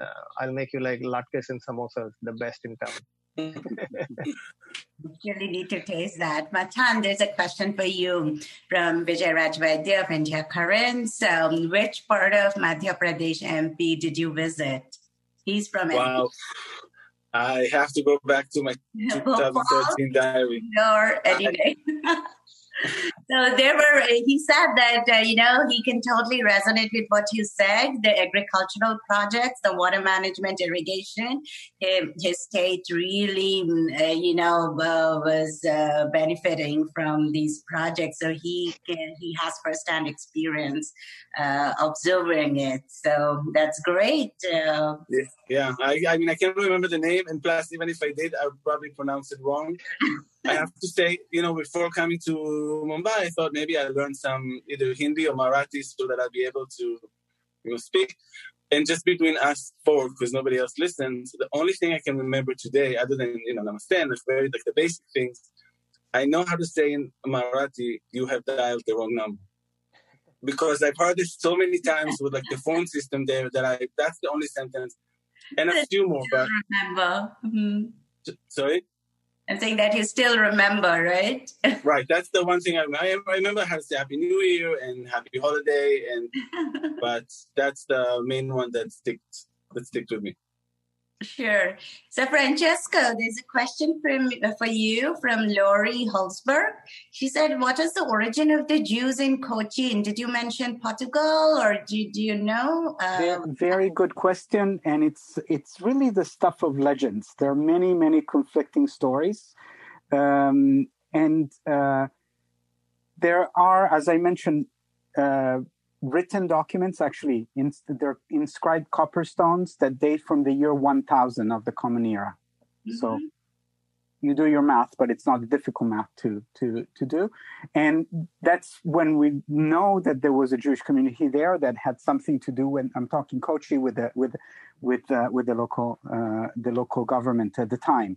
uh, I'll make you like latkes and samosas, the best in town. you really need to taste that. Matan, there's a question for you from Vijay Rajvaidya of India Current. So, which part of Madhya Pradesh MP did you visit? He's from wow. MP. I have to go back to my 2013 diary. Or anyway. so there were he said that uh, you know he can totally resonate with what you said the agricultural projects the water management irrigation. His state really uh, you know uh, was uh, benefiting from these projects. So he can, he has firsthand experience uh, observing it. So that's great uh, yeah, yeah. I, I mean i can't remember the name. And plus even if i did i would probably pronounce it wrong I have to say, you know, before coming to Mumbai, I thought maybe I learned some either Hindi or Marathi so that I'd be able to, you know, speak. And just between us four, because nobody else listens, the only thing I can remember today, other than you know, namaste and very like the basic things, I know how to say in Marathi, "You have dialed the wrong number," because I've heard this so many times with like the phone system there that I that's the only sentence, and a few more. But remember, mm-hmm. sorry. I'm saying that you still remember, right? right. That's the one thing I, I, remember how to say Happy New Year and Happy Holiday, and but that's the main one that sticks that sticks with me. Sure. So, Francesco, there's a question from, for you from Laurie Holzberg. She said, What is the origin of the Jews in Cochin? Did you mention Portugal or do, do you know? Um, very good question. And it's, it's really the stuff of legends. There are many, many conflicting stories. Um, and uh, there are, as I mentioned, uh, written documents, actually, in, they're inscribed copper stones that date from the year 1000 of the Common Era. Mm-hmm. So you do your math, but it's not a difficult math to, to, to do. And that's when we know that there was a Jewish community there that had something to do when I'm talking Kochi with the, with, with, uh, with the local, uh, the local government at the time.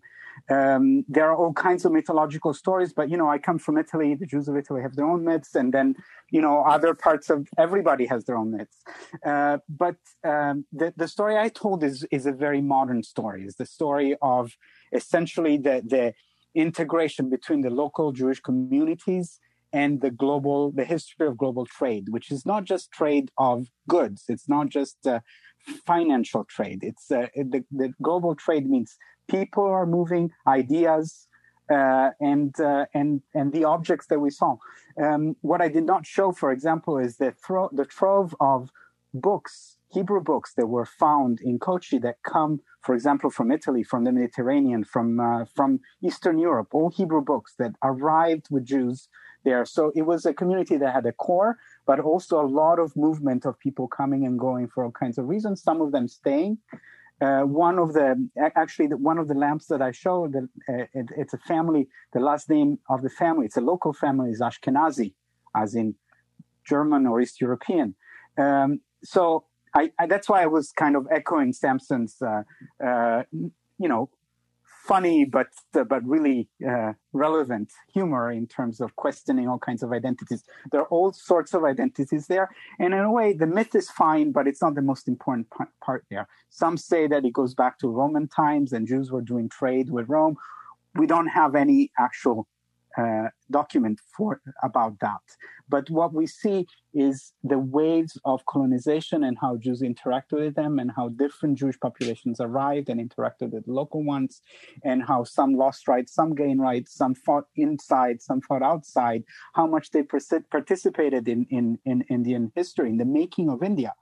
Um, there are all kinds of mythological stories, but you know, I come from Italy. The Jews of Italy have their own myths, and then you know, other parts of everybody has their own myths. Uh, but um, the the story I told is is a very modern story. It's the story of essentially the the integration between the local Jewish communities and the global the history of global trade, which is not just trade of goods. It's not just uh, financial trade. It's uh, the, the global trade means people are moving, ideas, uh, and uh, and and the objects that we saw. Um, what I did not show, for example, is the tro- the trove of books, Hebrew books that were found in Kochi that come, for example, from Italy, from the Mediterranean, from uh, from Eastern Europe, all Hebrew books that arrived with Jews there. So it was a community that had a core, but also a lot of movement of people coming and going for all kinds of reasons. Some of them staying, uh, one of the actually the, one of the lamps that I showed that uh, it, it's a family. The last name of the family, it's a local family, is Ashkenazi, as in German or East European. Um, so I, I, that's why I was kind of echoing Samson's, uh, uh you know, funny but uh, but really uh, relevant humor in terms of questioning all kinds of identities. There are all sorts of identities there, and in a way, the myth is fine, but it's not the most important part there. Some say that it goes back to Roman times and Jews were doing trade with Rome. We don't have any actual uh, document for about that. But what we see is the waves of colonization and how Jews interacted with them, and how different Jewish populations arrived and interacted with local ones, and how some lost rights, some gained rights, some fought inside, some fought outside. How much they participated in, in in Indian history, in the making of India.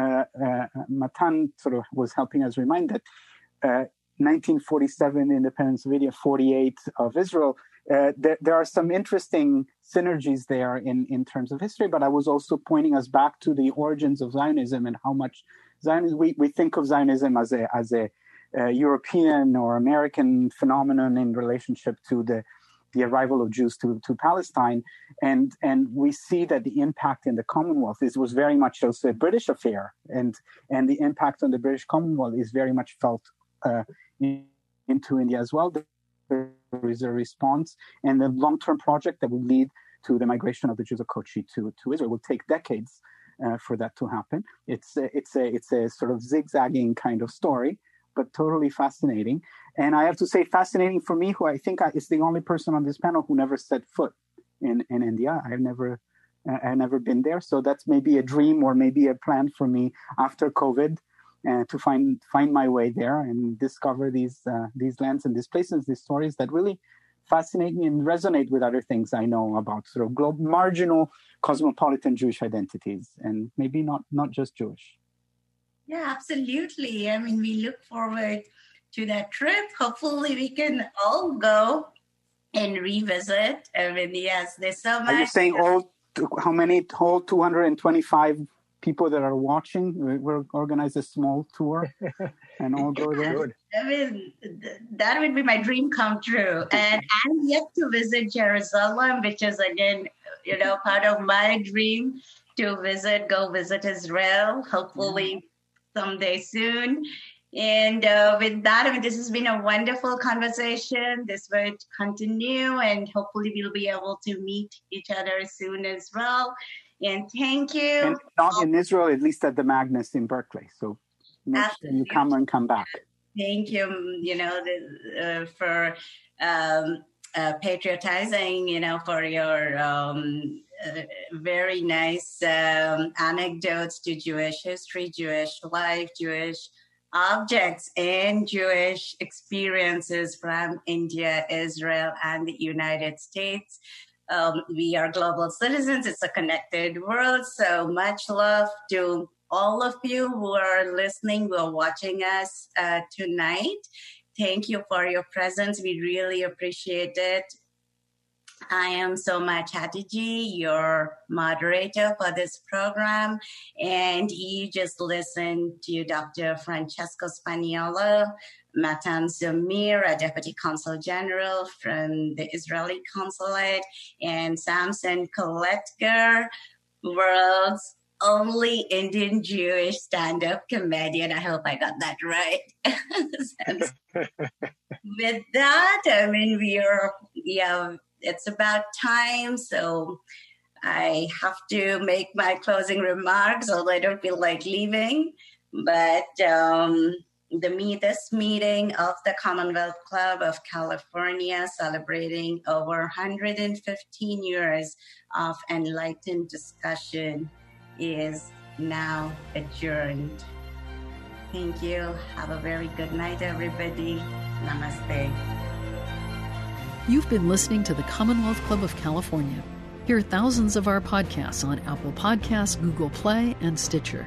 Uh, uh, Matan sort of was helping us remind that. 1947 uh, independence of India, 48 of Israel, uh, there, there, are some interesting synergies there in, in terms of history, but I was also pointing us back to the origins of Zionism and how much Zionism, we, we think of Zionism as a, as a, a European or American phenomenon in relationship to the, the arrival of Jews to, to Palestine. And, and we see that the impact in the Commonwealth is, was very much also a British affair. And, and the impact on the British Commonwealth is very much felt uh, in, into India as well is a response. And the long term project that will lead to the migration of the Jews of Kochi to, to Israel will take decades uh, for that to happen. It's a, it's, a, it's a sort of zigzagging kind of story, but totally fascinating. And I have to say, fascinating for me, who I think is the only person on this panel who never set foot in, in India. I've never. Uh, I've never been there, so that's maybe a dream or maybe a plan for me after COVID uh, to find find my way there and discover these uh, these lands and these places, these stories that really fascinate me and resonate with other things I know about sort of global, marginal cosmopolitan Jewish identities, and maybe not not just Jewish. Yeah, absolutely. I mean, we look forward to that trip. Hopefully, we can all go and revisit. I mean, yes, there's so much. Are you saying all? How many? Whole 225 people that are watching. We'll organize a small tour and all go there. I mean, that would be my dream come true. And I'm yet to visit Jerusalem, which is again, you know, part of my dream to visit, go visit Israel, hopefully mm-hmm. someday soon. And uh, with that, I mean, this has been a wonderful conversation. This will continue, and hopefully, we'll be able to meet each other soon as well. And thank you. And not in Israel, at least at the Magnes in Berkeley. So make sure you come and come back. Thank you, you know, the, uh, for um, uh, patriotizing, you know, for your um, uh, very nice um, anecdotes to Jewish history, Jewish life, Jewish objects, and Jewish experiences from India, Israel, and the United States. Um, we are global citizens. It's a connected world. So much love to all of you who are listening, who are watching us uh, tonight. Thank you for your presence. We really appreciate it. I am Soma Chatterjee, your moderator for this program, and you just listened to Dr. Francesco Spagnolo, Matan Zamir, a Deputy Consul General from the Israeli Consulate, and Samson Koletkar, world's only Indian Jewish stand up comedian. I hope I got that right. With that, I mean, we are, yeah, it's about time. So I have to make my closing remarks, although I don't feel like leaving. But um, the meet, this meeting of the Commonwealth Club of California celebrating over 115 years of enlightened discussion is now adjourned. Thank you. Have a very good night, everybody. Namaste. You've been listening to the Commonwealth Club of California. Hear thousands of our podcasts on Apple Podcasts, Google Play, and Stitcher.